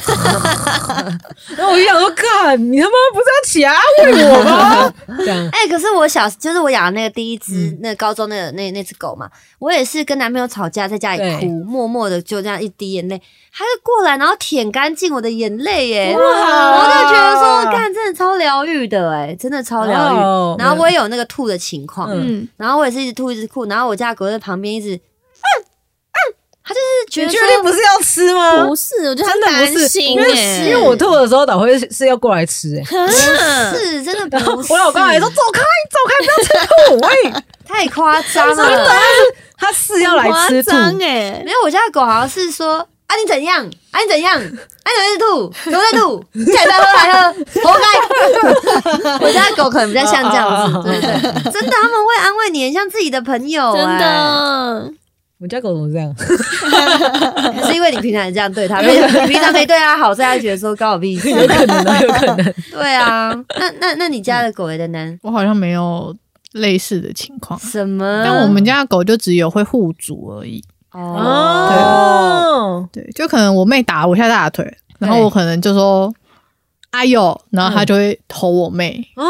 然后我就想说，干你他妈不是要起来安慰我吗？<laughs> 这样，哎、可是我小就是我养的那个第一只、嗯那个高中那个那那只狗嘛，我也是跟男朋友吵架，在家里哭，默默的就这样一滴眼泪，他就过来，然后舔干净我的眼泪，耶，哇我就觉得说，干真的超疗愈的，哎，真的超疗愈。哦然后我也有那个吐的情况，嗯嗯，然后我也是一直吐一直吐，然后我家的狗在旁边一直，他就是觉得确定不是要吃吗？不是，我觉得他真的不是，担心因为，因为我吐的时候，导会是是要过来吃哎。啊 <laughs> 是真的不是，我老公还说走开，走开，不要吃吐。<laughs> 喂，太夸张真的了。他是要来吃吐，夸张哎没，有，我家的狗好像是说啊你怎样？啊你怎样？啊你怎么吐，怎么在吐？再来喝来喝，活该。<laughs> 我家的狗可能比较像这样子，对对对，真的他们会安慰你，很像自己的朋友、真哎，的，我家狗怎么这样？<laughs> 可是因为你平常也这样对它，没你平常没对它好，所以它觉得说关我屁事。有可能啊，有可能。对啊，那那那你家的狗也的呢？我好像没有类似的情况，什么？但我们家的狗就只有会护主而已。哦，对，就可能我妹打我一下大腿，然后我可能就说“哎呦”，然后他就会吼我妹，哦，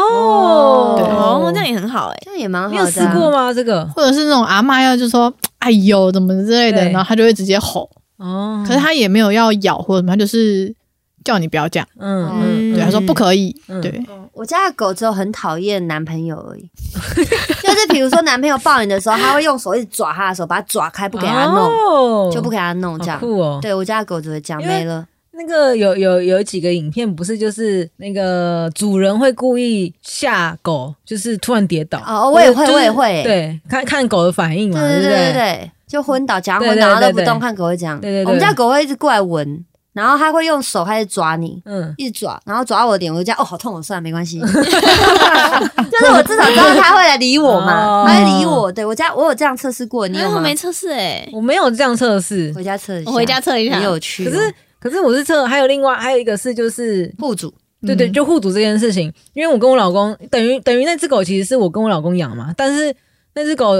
哦，这样也很好哎，这样也蛮好的、啊。有试过？吗？这个或者是那种阿妈要就说“哎呦”怎么之类的，然后他就会直接吼，哦，可是他也没有要咬或者什么，他就是叫你不要这样。嗯嗯。对，他说不可以。嗯。对，我家的狗只有很讨厌男朋友而已，<laughs> 就是比如说男朋友抱你的时候，他会用手一直抓他的手，把它抓开，不给他弄，就不给他弄这样。对我家的狗只会这样，没了。那个有有有几个影片，不是就是那个主人会故意吓狗，就是突然跌倒。哦我也会就是我也会对，看看狗的反应嘛，对对不对对对，就昏倒，假昏倒对对对它都不动，看狗会这样。对对对我们家狗会一直过来闻，然后它会用手开始抓你。嗯，一直抓，然后抓到我的脸，我就这样哦，好痛我，算了，没关系。<laughs> 就是我至少知道它会来理我嘛，哦它会理我。对我家我有这样测试过，你有吗？没测试哎，我没有这样测试，回家测一下，我回家测一下很有趣哦。可是可是我是测，还有另外还有一个是就是户主。对对，就户主这件事情，因为我跟我老公等于等于那只狗其实是我跟我老公养嘛，但是那只狗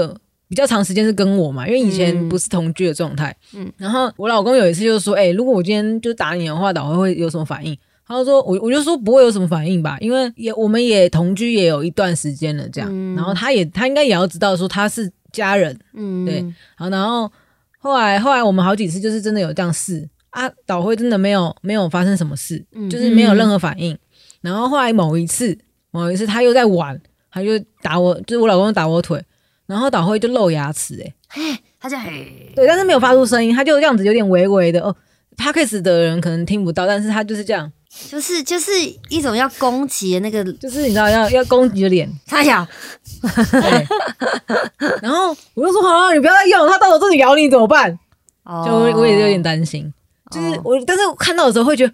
比较长时间是跟我嘛，因为以前嗯不是同居的状态。嗯。嗯，然后我老公有一次就说：“哎、如果我今天就打你的话，导会会有什么反应？”他就说：“我我就说不会有什么反应吧，因为也我们也同居也有一段时间了，这样。嗯。然后他也他应该也要知道说他是家人，嗯，对。好，然后后来后来我们好几次就是真的有这样试啊，导会真的没有没有发生什么事，嗯就是没有任何反应。然后后来某一次某一次他又在玩，他就打我，就是我老公打我腿，然后导会就露牙齿、欸，他就嘿，对，但是没有发出声音，他就这样子有点微微的哦。p c a s 的人可能听不到，但是他就是这样，就是就是一种要攻击的那个，就是你知道要要攻击的脸，<laughs> 他呀，对。然后我就说好了，你不要再用，他到时候真的咬你怎么办？就我我也是有点担心，就是哦。我，但是我看到的时候会觉得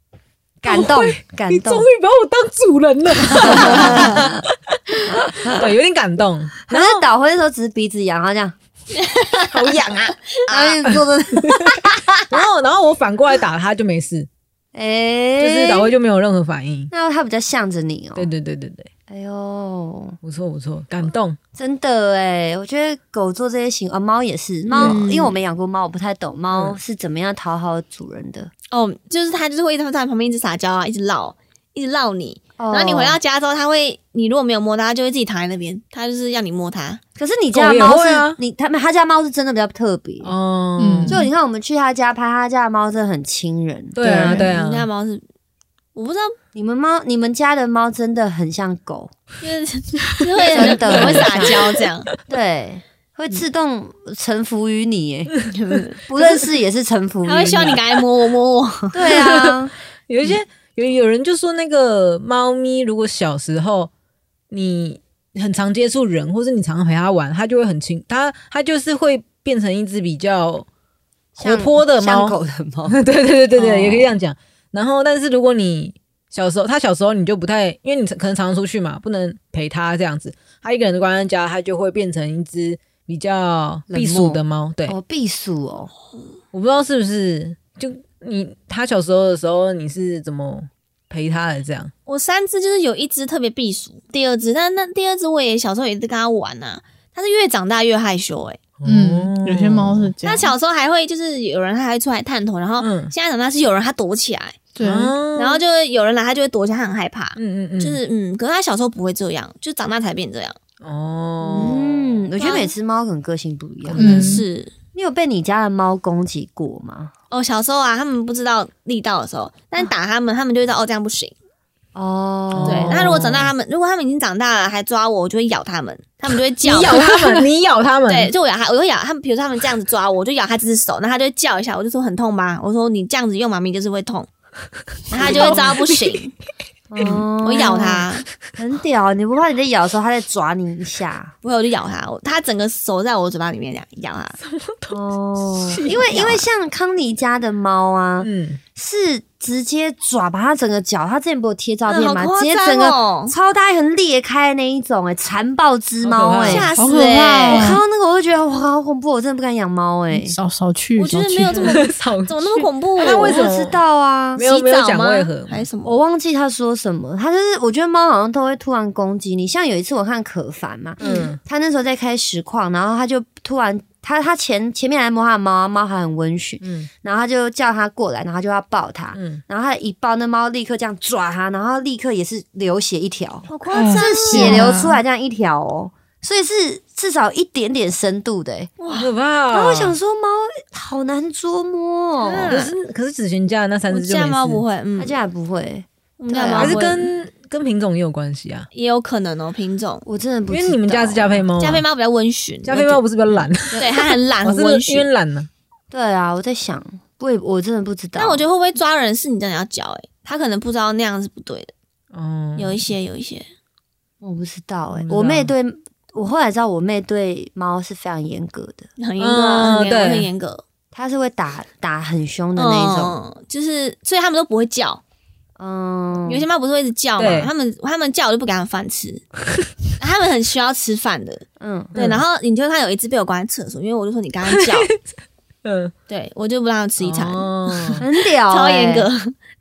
<gasps> 感动感动，你终于把我当主人了，<laughs> 对，有点感动，<laughs> 然后倒灰的时候只是鼻子痒，然后这样，<laughs> 好痒啊。然后做的，然后然后我反过来打他就没事，哎，就是倒灰就没有任何反应。那他比较向着你哦，对对对对对，哎呦，不错不错，感动。真的哎，我觉得狗做这些行啊，猫也是猫，嗯因为我没养过猫，我不太懂猫嗯是怎么样讨好主人的。哦，就是它就是会一直在旁边一直撒娇啊，一直绕，一直绕你。然然后你回到家之后，它会，你如果没有摸它，它就会自己躺在那边，它就是要你摸它。可是你家的猫是你他们他家猫是真的比较特别，哦，嗯就你看我们去他家拍，他家的猫真的很亲人。对啊对啊我们，家猫是，我不知道，你们猫你们家的猫真的很像狗，就是就是会很真的很会撒娇这样。对，会自动臣服于你，耶，<laughs> 不认识也是臣服于它会希望你赶快摸我摸我。对啊，<laughs> 有一些有有人就说那个猫咪如果小时候你很常接触人，或是你常常陪它玩，它就会很亲，它它就是会变成一只比较活泼的猫。像狗的猫。对对对对对，哦也可以这样讲。然后，但是如果你小时候，他小时候你就不太，因为你可能常常出去嘛，不能陪他这样子，他一个人关在家，他就会变成一只比较避暑的猫。对，哦，避暑哦，我不知道是不是就你他小时候的时候你是怎么陪他的这样？我三只就是有一只特别避暑，第二只，但那第二只我也小时候也是跟他玩呐、他是越长大越害羞诶、嗯，有些猫是这它样。小时候还会就是有人它还会出来探头，然后嗯现在长大是有人它躲起来，对，啊然后就有人来它就会躲起来，它很害怕。嗯嗯嗯，就是嗯，可是它小时候不会这样，就长大才变这样。哦，嗯，我觉得每只猫可能个性不一样可。能是、你有被你家的猫攻击过吗？哦，小时候啊，他们不知道力道的时候，但打他们，他们就会知道哦这样不行。哦，对，那如果长大他们，如果他们已经长大了还抓我，我就会咬他们，他们就会叫你叫。咬他们，<laughs> 你咬他们，对，就我咬他，我会咬他们。比如说他们这样子抓我，我就咬他这只手，那他就会叫一下，我就说很痛吧。我说你这样子用妈咪就是会痛，<laughs> 然后他就会知道不行，哦我咬，它，<laughs> 很屌。你不怕你在咬的时候，它在抓你一下？不会我就咬它，它整个手在我嘴巴里面两咬它。哦，因为因为像康妮家的猫啊，嗯，是直接爪把它整个脚，它之前不是有贴照片吗？直接整个哦，超大一横裂开的那一种、哎，残暴之猫、哎，吓死哎、哦。我看到哇，好恐怖，我真的不敢养猫、哎，少少去，我觉得没有这么 <laughs> 少 <laughs> 怎么那么恐怖？<laughs> 那为什么知道啊？没。有没有洗澡吗？讲为何还是什么？我忘记他说什么，他就是我觉得猫好像都会突然攻击你。像有一次我看可凡嘛，嗯。他那时候在开实况，然后他就突然他他前前面来摸他的猫，猫还很温驯，嗯。然后他就叫他过来，然后他就要抱他，嗯，然后他一抱，那猫立刻这样抓他，然后立刻也是流血一条，好夸张、血流出来这样一条哦，所以是至少一点点深度的欸。好可怕哦。然后我想说，猫好难捉摸可是可是子璇家的那三只家猫不，会，嗯它，竟然不会，我们家对啊还是猫不会跟跟品种也有关系啊。也有可能哦，品种。我真的不因知道。为你们家是加菲猫啊，加菲猫比较温驯，加菲猫不是比较懒，对它很懒，<laughs> 很温驯。懒呢。对啊，我在想，我也我真的不知道。但我觉得会不会抓人是你真的要教诶、他可能不知道那样是不对的，嗯，有一些有一些，我不知道哎、我不知道我妹对我后来知道，我妹对猫是非常严格的，很严格啊，嗯很严格，对很严格她是会打打很凶的那一种。嗯，就是所以他们都不会叫，嗯，有些猫不是会一直叫嘛，他们他们叫我就不给他们饭吃，<laughs> 他们很需要吃饭的，嗯对，嗯然后你就看有一只被我关在厕所，因为我就说你刚刚叫，<laughs> 嗯，对我就不让它吃一餐。哦，很屌、<laughs> 欸，超严格，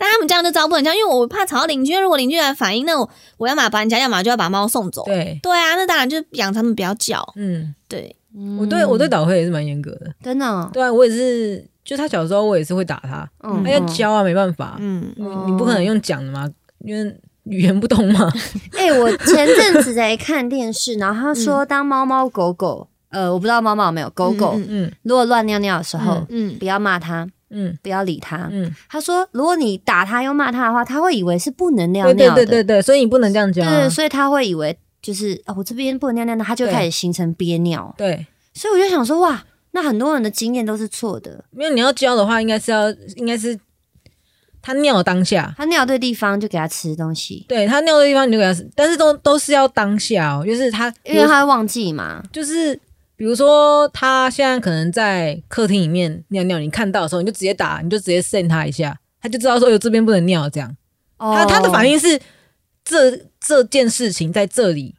但他们这样就招不能这样，因为我怕吵到邻居。如果邻居来反映，那我我要么把人家，要么就要把猫送走。对，对啊，那当然就养他们不要叫。嗯，对，嗯我对我对导黑也是蛮严格的。真的哦，对啊，我也是，就他小时候我也是会打他，嗯他要教啊，没办法，嗯，你你不可能用讲的嘛，因为语言不通嘛。<laughs> 哎、我前阵子在看电视，然后他说，当猫猫狗狗，呃，我不知道猫猫有没有狗狗，嗯嗯如果乱尿尿的时候，嗯，不要骂它，嗯不要理他。嗯，他说，如果你打他又骂他的话，他会以为是不能尿尿的，对对对，所以你不能这样教啊。对，所以他会以为就是哦，我这边不能尿尿，那他就开始形成憋尿。对，所以我就想说，哇，那很多人的经验都是错的。因为你要教的话，应该是要应该是他尿当下，他尿对地方就给他吃东西，对他尿对地方你就给他吃，但是都都是要当下哦，就是他因为他会忘记嘛。就是比如说他现在可能在客厅里面尿尿，你看到的时候你就直接打，你就直接 send 他一下，他就知道说有这边不能尿这样。哦、他他的反应应是这这件事情在这里，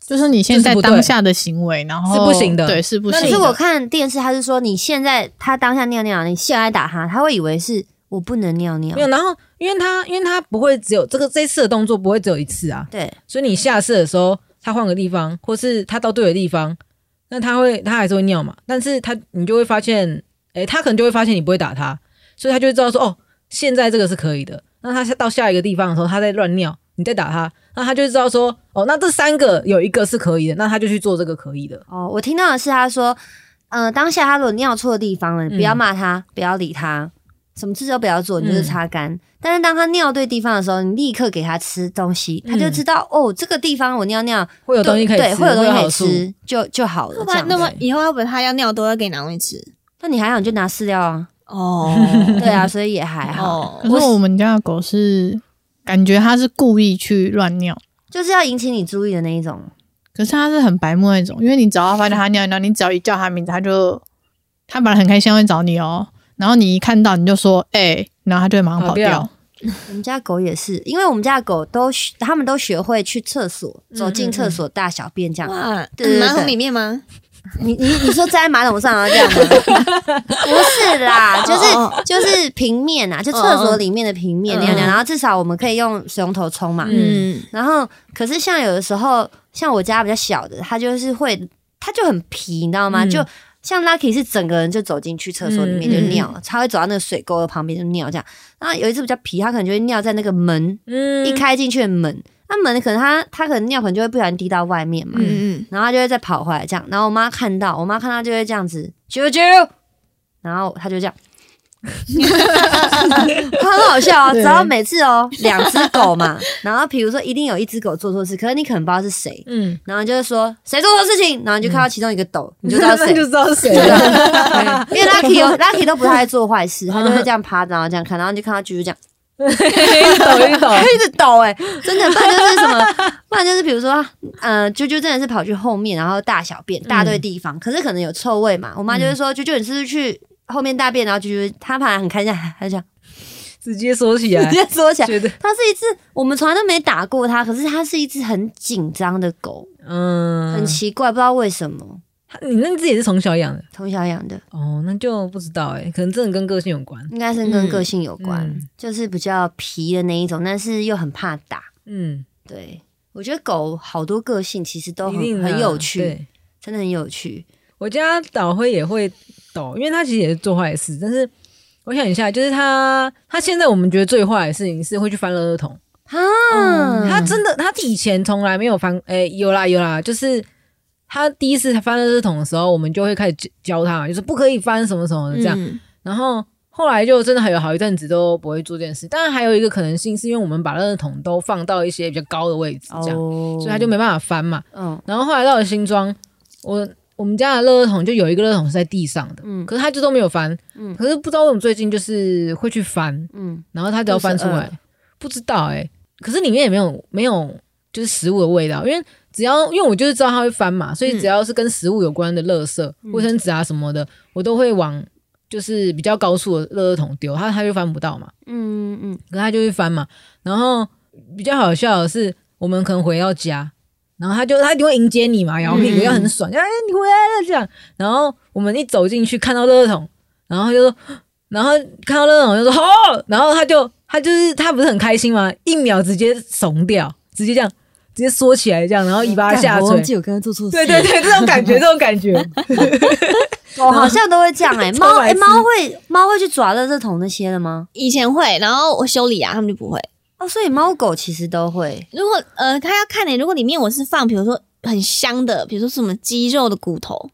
就是你现在当下的行为，然后是不行的对，是不行的。可是我看电视，他是说你现在他当下尿尿，你现在打他，他会以为是我不能尿尿没。有。然后因为他因为他不会只有这个这一次的动作不会只有一次啊，对，所以你下次的时候，他换个地方，或是他到对的地方，那他会他还是会尿嘛，但是他你就会发现，诶、他可能就会发现你不会打他，所以他就会知道说，哦，现在这个是可以的。那他到下一个地方的时候，他在乱尿，你再打他，那他就知道说，哦，那这三个有一个是可以的，那他就去做这个可以的。哦，我听到的是他说，呃，当下他如果尿错地方了，你不要骂他，不要理他，什么事都不要做，你就是擦干。但是当他尿对地方的时候，你立刻给他吃东西，他就知道、哦，这个地方我尿尿会有东西可以吃，对，会有东西可以。吃，就就好了。要不然这样子那么以后要不然他要尿都要给你拿东西吃。那你还好，你就拿饲料啊。哦，<laughs> 对啊，所以也还好，哦可是我们家的狗是感觉它是故意去乱尿，就是要引起你注意的那一种。可是它是很白目那种，因为你只要发现它尿尿，你只要一叫它名字，它就它本来很开心会找你哦，然后你一看到你就说哎、然后它就会马上跑跑掉掉。我们家狗也是，因为我们家的狗都学，他们都学会去厕所，嗯走进厕所大小便这样。哇，马桶里面吗？你你你说站在马桶上啊这样吗？<laughs> 不是啦，就是就是平面啊，就厕所里面的平面嗯那样那样，嗯然后至少我们可以用水龙头冲嘛。嗯嗯，然后可是像有的时候，像我家比较小的，它就是会，它就很皮，你知道吗？嗯就像 Lucky 是整个人就走进去厕所里面就尿嗯尿，他会走到那个水沟的旁边就尿这样。然后有一次比较皮，他可能就会尿在那个门嗯一开进去的门，那门可能他他可能尿可能就会不小心滴到外面嘛，嗯嗯，然后他就会再跑回来这样，然后我妈看到，我妈看到就会这样子啾啾，然后他就这样。<laughs> 很好笑啊！只对要每次哦，两只狗嘛，<laughs> 然后比如说一定有一只狗做错事，可是你可能不知道是谁，嗯，然后就是说谁做错事情，然后你就看到其中一个抖，你就知道谁。<laughs> 那就。知道是谁。了。因为 Lucky 哦 Lucky 都不太爱做坏事，他就会这样趴着，然后这样看，然后你就看到啾啾这样，一直抖一直抖，一直抖哎、真的，不然就是什么，不然就是比如说，呃，啾啾真的是跑去后面，然后大小便大对地方，可是可能有臭味嘛，我妈就会说，啾啾你是不是去后面大便，然后啾啾她本来很开心，他就这样直接缩起来。<laughs> 直，接缩起来。觉得。它是一只我们从来都没打过它，可是它是一只很紧张的狗，嗯，很奇怪，不知道为什么，你那只也是从小养的？从小养的，哦，那就不知道哎、可能真的跟个性有关。应该是跟个性有关，嗯。就是比较皮的那一种，但是又很怕打。嗯，对。我觉得狗好多个性其实都很很有趣，真的很有趣。我家导灰也会抖，因为他其实也是做坏事，但是我想一下，就是他他现在我们觉得最坏的事情是会去翻垃圾桶。啊，他真的，他以前从来没有翻，诶、有啦有啦，就是他第一次翻垃圾桶的时候，我们就会开始教教他，就是不可以翻什么什么的这样。嗯然后后来就真的还有好一阵子都不会做这件事。当然还有一个可能性，是因为我们把垃圾桶都放到一些比较高的位置，这样，哦所以他就没办法翻嘛。嗯然后后来到了新庄，我我们家的垃圾桶就有一个垃圾桶是在地上的，嗯。可是他就都没有翻。嗯。可是不知道为什么最近就是会去翻，嗯，然后他只要翻出来，不知道哎、可是里面也没有没有就是食物的味道，因为只要因为我就是知道他会翻嘛，所以只要是跟食物有关的垃圾、卫生纸啊什么的，我都会往就是比较高处的垃圾桶丢，他他就翻不到嘛，嗯嗯可是他就会翻嘛。然后比较好笑的是，我们可能回到家。然后他就他一定会迎接你嘛，摇屁股嗯要很爽，哎、你回来了这样。然后我们一走进去看到垃圾桶，然后他就说，然后看到垃圾桶就说哦，然后他就他就是他不是很开心吗？一秒直接怂掉，直接这样直接缩起来这样，然后尾巴下垂。我刚刚做错对对对，这种感觉，<laughs> 这种感觉，我好像都会这样哎、超猫哎、猫会猫会去抓垃圾桶那些的吗？以前会，然后我修理啊，他们就不会。哦，所以猫狗其实都会。如果呃，它要看你、如果里面我是放，比如说很香的，比如说什么鸡肉的骨头，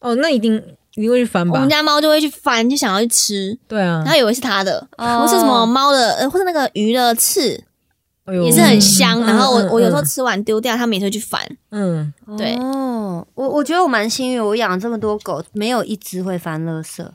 哦，那一定一定会去翻吧我们？家猫就会去翻，就想要去吃，对啊然，后以为是它的，哦或是什么猫的，呃，或者那个鱼的刺也是很香。嗯然后我嗯我有时候嗯吃完丢掉，它们也会去翻。嗯，对哦，我我觉得我蛮幸运，我养了这么多狗，没有一只会翻垃圾。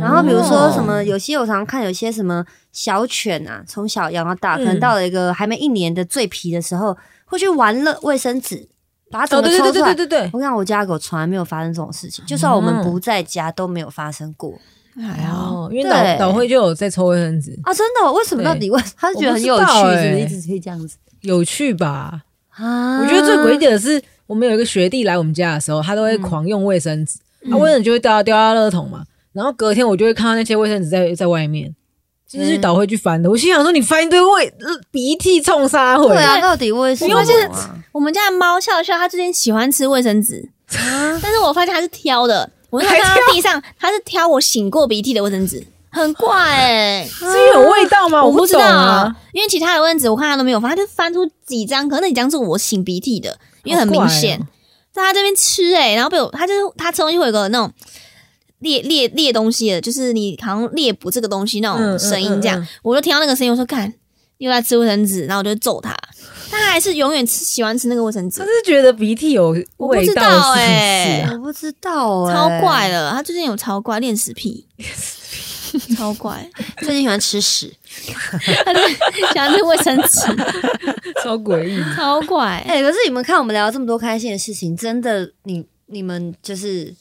然后比如说什哦么，有些我常常看有些什么小犬啊，从小养到大，可能嗯到了一个还没一年的最皮的时候，会去玩乐卫生纸，把它整哦，对对对个抽出来。对对对，我看我家狗从来没有发生这种事情，就算我们不在家都没有发生过还好。哦，因为对导导会就有在抽卫生纸，啊！真的？为什么？到底为他是觉得很有趣，一直可以这样子有趣吧？啊我觉得最诡异的是，我们有一个学弟来我们家的时候，他都会狂用卫生纸，嗯啊，卫生纸就会掉掉到垃圾桶嘛，然后隔天我就会看到那些卫生纸在在外面，就是去嗯导会去翻的。我心想说，你翻一堆胃呃鼻涕冲沙回，对啊，到底为什么我发现啊？我们家的猫笑笑，它最近喜欢吃卫生纸，但是我发现它是挑的。我那天看到地上，它是挑我擤过鼻涕的卫生纸，很怪哎、<laughs> 是有味道吗？不我不知道懂啊。，因为其他的卫生纸我看它都没有翻，它就翻出几张，可能那几张是我擤鼻涕的，因为很明显哦。在它这边吃哎、然后被我，它就是它吃东西会有个那种裂裂裂东西的，就是你好像猎捕这个东西那种声音，这样，嗯嗯嗯我就听到那个声音，我说看又在吃卫生纸，然后我就揍他。他还是永远吃喜欢吃那个卫生纸他，是觉得鼻涕有味道，我不知道是不欸是啊？我不知道哎，超怪的，他最近有超怪恋屎癖，<laughs> 超怪，最近喜欢吃屎。他就喜欢吃卫生纸，<laughs> 超诡异。超怪。哎、可是你们看我们聊这么多开心的事情，真的，你你们就是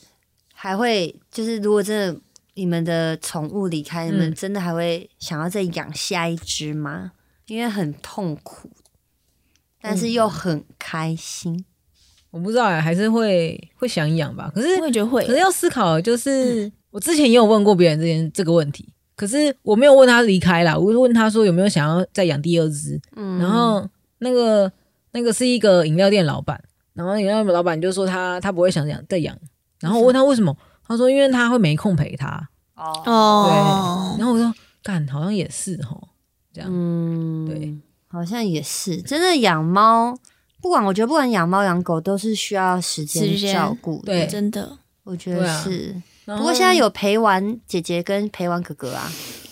还会就是，如果真的你们的宠物离开，你们嗯真的还会想要再养下一只吗？因为很痛苦，但是又很开心。我不知道哎，还是会会想养吧。可是我也觉得会可，是要思考，的就是、我之前也有问过别人这件这个问题，可是我没有问他离开啦，我就问他说有没有想要再养第二只。嗯，然后那个那个是一个饮料店老板，然后饮料店老板就说他他不会想养再养，然后我问他为什么，他说因为他会没空陪他。哦，对，然后我说干，好像也是哈，这样。嗯，对，好像也是。真的养猫，不管我觉得不管养猫养狗都是需要时间时间照顾的。对真的，我觉得是。不过现在有陪玩姐姐跟陪玩哥哥啊，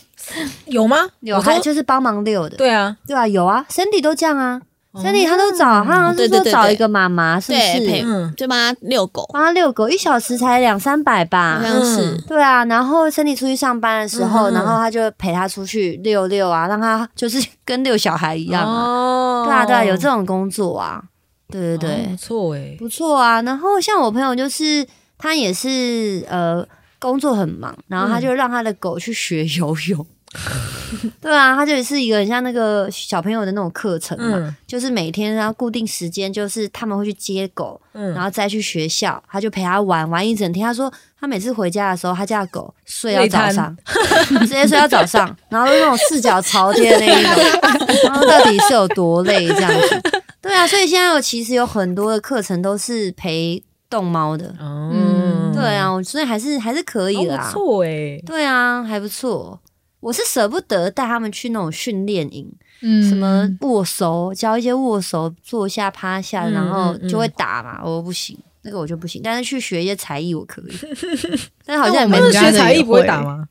<laughs> 有吗？有还就是帮忙遛的。对啊，对啊，有啊，Sandy 都这样啊哦，Sandy 他都找，他好像是说找一个妈妈，是不对陪是？嗯，就帮他遛狗，帮他遛狗，一小时才两三百吧好。像是嗯对啊，然后 Sandy 出去上班的时候，嗯然后他就陪他出去遛遛啊，让他就是跟遛小孩一样啊。哦对啊，对啊，有这种工作啊。对对对哦不，错哎，不错啊。然后像我朋友就是他也是呃工作很忙，然后他就让他的狗去学游泳。<laughs> 对啊，他就是一个很像那个小朋友的那种课程嘛，嗯就是每天然后固定时间，就是他们会去接狗，嗯然后再去学校，他就陪他玩玩一整天。他说他每次回家的时候，他家的狗睡到早上，<laughs> 直接睡到早上，<laughs> 然后那种四脚朝天的那一种，然后到底是有多累这样子？对啊，所以现在我其实有很多的课程都是陪动猫的。哦，嗯对啊，我所以还是还是可以啦。哦不错哎，对啊，还不错。我是舍不得带他们去那种训练营，嗯什么握手，教一些握手，坐下趴下，嗯然后就会打嘛，我不行，那个我就不行。但是去学一些才艺我可以，<laughs> 但是好像也们学才艺不会打吗？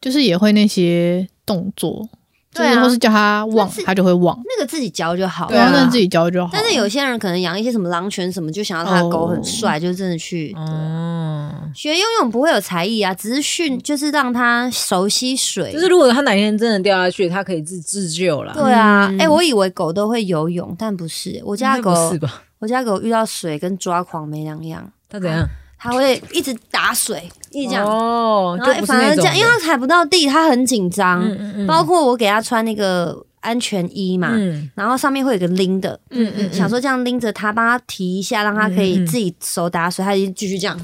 就是也会那些动作，就对啊是或是叫他忘，他就会忘。那个自己教就好了。对啊，自己教就好。但是有些人可能养一些什么狼犬什么，就想要他的狗很帅，就真的去。对哦，学游泳不会有才艺啊，只是训，就是让他熟悉水。就是如果他哪天真的掉下去，他可以自自救啦。对啊，哎、嗯我以为狗都会游泳，但不是。我家狗是吧？我家狗遇到水跟抓狂没两样，他怎样？它会一直打水，一直这样。哦，然后反而这样，因为它踩不到地，它很紧张。嗯嗯嗯包括我给它穿那个安全衣嘛，嗯然后上面会有个拎的，嗯嗯，想说这样拎着它，帮它提一下，让它可以自己手打水，它就继续这样。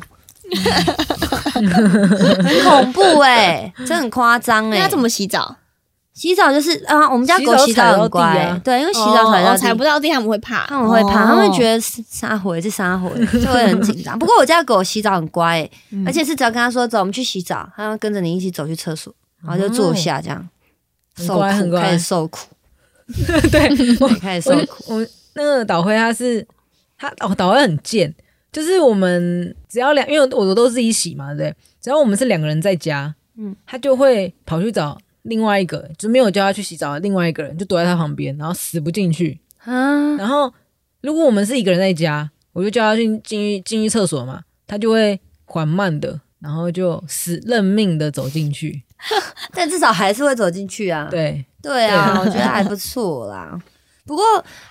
<laughs> 很恐怖哎、这很夸张哎。那他怎么洗澡？洗澡？就是啊，我们家狗洗洗澡很乖、啊。对，因为洗澡踩到踩不到地，他们会怕，他们会怕，哦。他们觉得是杀回是撒回，<laughs> 就会很紧张。不过我家狗洗澡很乖、而且是只要跟他说走，我们去洗澡，它会跟着你一起走去厕所，然后就坐下这样，很受苦，乖很乖。开始受苦，<laughs> 对，<laughs> 开始受我苦。我那个导灰他是他哦，导灰很贱，就是我们只要两，因为我都自己洗嘛，对。不对？只要我们是两个人在家，嗯嗯，他就会跑去找另外一个，就没有叫他去洗澡的另外一个人，就躲在他旁边，然后死不进去。啊，然后如果我们是一个人在家，我就叫他进进去进去厕所嘛，他就会缓慢的然后就死认命的走进去。<laughs> 但至少还是会走进去啊。对，对啊，我觉得还不错啦。不过，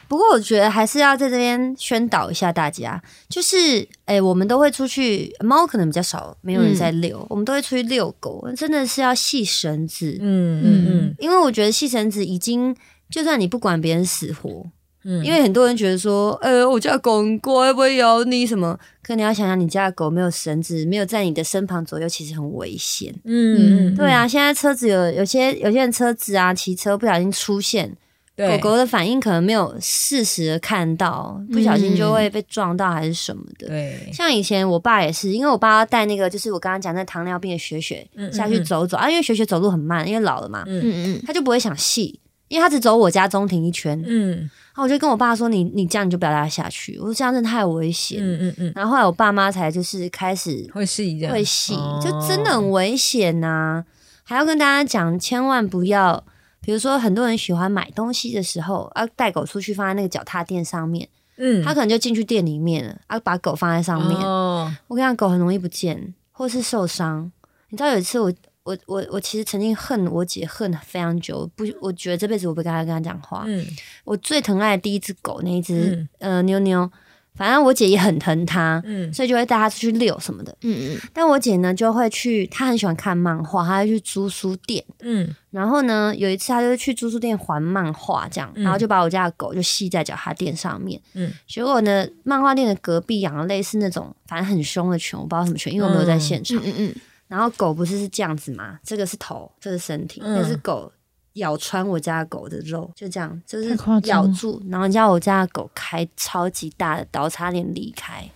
不过，我觉得还是要在这边宣导一下大家，就是，哎、我们都会出去，猫可能比较少，没有人在遛，我们都会出去遛狗，真的是要系绳子，嗯嗯嗯因为我觉得系绳子已经，就算你不管别人死活，嗯，因为很多人觉得说，呃，我家的狗很乖，会不会咬你什么？可你要想想，你家的狗没有绳子，没有在你的身旁左右，其实很危险。嗯嗯，对啊，现在车子有有些有些人车子啊，骑车不小心出现，对，狗狗的反应可能没有适时的看到，不小心就会被撞到还是什么的。对，像以前我爸也是，因为我爸要带那个，就是我刚刚讲那糖尿病的雪雪下去走走。啊，因为雪雪走路很慢，因为老了嘛，嗯。嗯嗯，他就不会想细，因为他只走我家中庭一圈，然嗯后我就跟我爸说：“你你这样你就不要带他下去。”我说：“这样真的太危险。嗯嗯嗯，然后后来我爸妈才就是开始会细会细，哦。就真的很危险呐、还要跟大家讲，千万不要，比如说很多人喜欢买东西的时候，要带狗出去放在那个脚踏垫上面，嗯，他可能就进去店里面了，啊把狗放在上面。哦，我跟你讲，狗很容易不见，或是受伤。你知道有一次我。我我我其实曾经恨我姐恨非常久，不，我觉得这辈子我不该跟她讲话。嗯我最疼爱的第一只狗，那一只、嗯呃妞妞，反正我姐也很疼它，嗯所以就会带它出去遛什么的。嗯嗯但我姐呢就会去，她很喜欢看漫画，她会去租书店。嗯然后呢，有一次她就去租书店还漫画，这样，嗯然后就把我家的狗就系在脚踏垫上面。嗯结果呢，漫画店的隔壁养了类似那种反正很凶的犬，我不知道什么犬，因为我没有在现场。嗯嗯然后狗不是是这样子吗，这个是头，这是身体，嗯那是狗咬穿我家狗的肉，就这样，就是咬住，然后叫我家的狗开超级大的刀，差点离开。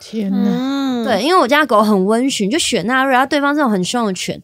天呐！嗯，对，因为我家狗很温驯，就选纳瑞，然后对方这种很凶的犬，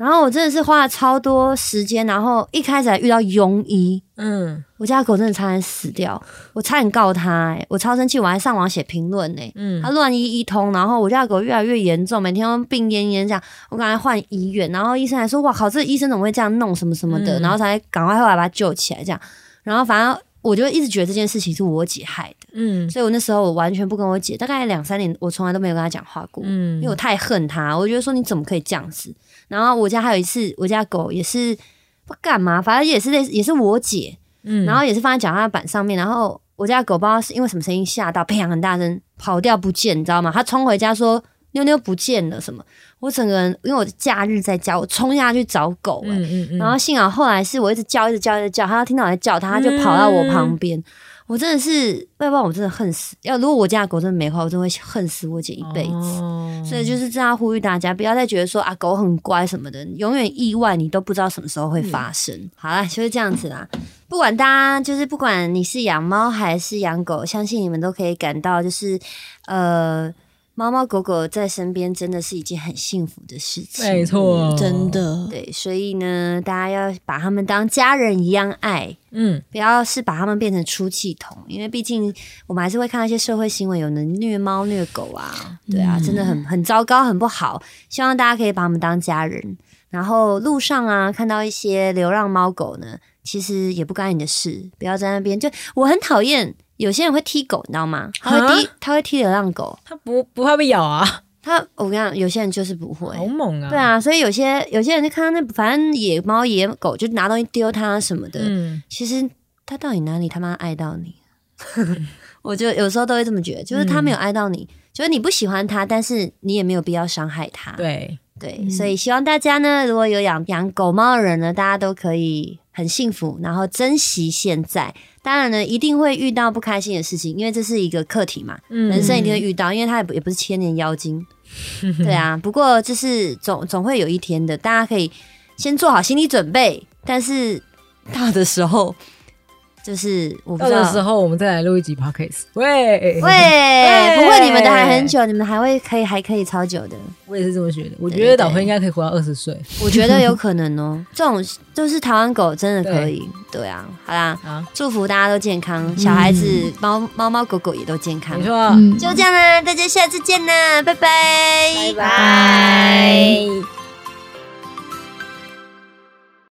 然后我真的是花了超多时间，然后一开始还遇到庸医，嗯。我家狗真的差点死掉，我差点告他、欸，我超生气，我还上网写评论呢。嗯。他乱医一通，然后我家狗越来越严重，每天都病恹恹这样，我赶快换医院，然后医生还说哇靠，这个医生怎么会这样弄什么什么的，嗯。然后才赶快后来把他救起来这样，然后反正我就一直觉得这件事情是我姐害的，嗯。所以我那时候我完全不跟我姐，大概两三年我从来都没有跟她讲话过，嗯。因为我太恨她，我觉得说你怎么可以这样子？然后我家还有一次，我家狗也是不干嘛，反正也是类似，也是我姐，嗯然后也是放在脚踏板上面，然后我家狗不知道是因为什么声音吓到，砰很大声跑掉不见，你知道吗？它冲回家说妞妞不见了什么，我整个人因为我假日在家，我冲下去找狗、欸，嗯嗯嗯，然后幸好后来是我一直叫一直叫一直叫，它听到我在叫它，它就跑到我旁边。我真的是，要不然我真的恨死。要如果我家的狗真的没话，我真的会恨死我姐一辈子。哦所以就是这样呼吁大家，不要再觉得说啊狗很乖什么的，永远意外你都不知道什么时候会发生。好啦，就是这样子啦。不管大家就是不管你是养猫还是养狗，相信你们都可以感到就是呃。猫猫狗狗在身边真的是一件很幸福的事情，没错，真，的，对，所以呢，大家要把它们当家人一样爱，嗯。不要是把它们变成出气筒，因为毕竟我们还是会看到一些社会新闻，有人虐猫虐狗啊，对啊，真的很很糟糕，很不好。希望大家可以把它们当家人。然后路上啊，看到一些流浪猫狗呢，其实也不干你的事，不要在那边。就我很讨厌有些人会踢狗，你知道吗？他会踢，他会踢流浪狗。他不不怕被咬啊，他我跟你讲，有些人就是不会。好猛啊，对，啊，所以有些有些人就看到那反正野猫野狗就拿东西丢它什么的，嗯其实他到底哪里他妈爱到你？<laughs> 我就有时候都会这么觉得，就是他没有爱到你，就是你不喜欢他，但是你也没有必要伤害他。对，对，所以希望大家呢，如果有养养狗猫的人呢，大家都可以很幸福，然后珍惜现在。当然呢，一定会遇到不开心的事情，因为这是一个课题嘛，嗯人生一定会遇到，因为它也不也不是千年妖精。<laughs> 对啊，不过就是总总会有一天的，大家可以先做好心理准备，但是到的时候，就是我不到知道。的时候我们再来录一集 podcast。喂，喂，<laughs> 不会你们的还很久，你们还会可以还可以超久的，我也是这么觉得，我对觉得导飞应该可以活到二十岁。我觉得有可能哦。<laughs> 这种就是台湾狗真的可以，对啊，好啦，啊，祝福大家都健康，小孩子、猫猫猫狗狗也都健康。没。错，嗯，就这样啦，大家下次见啦，拜拜，拜拜。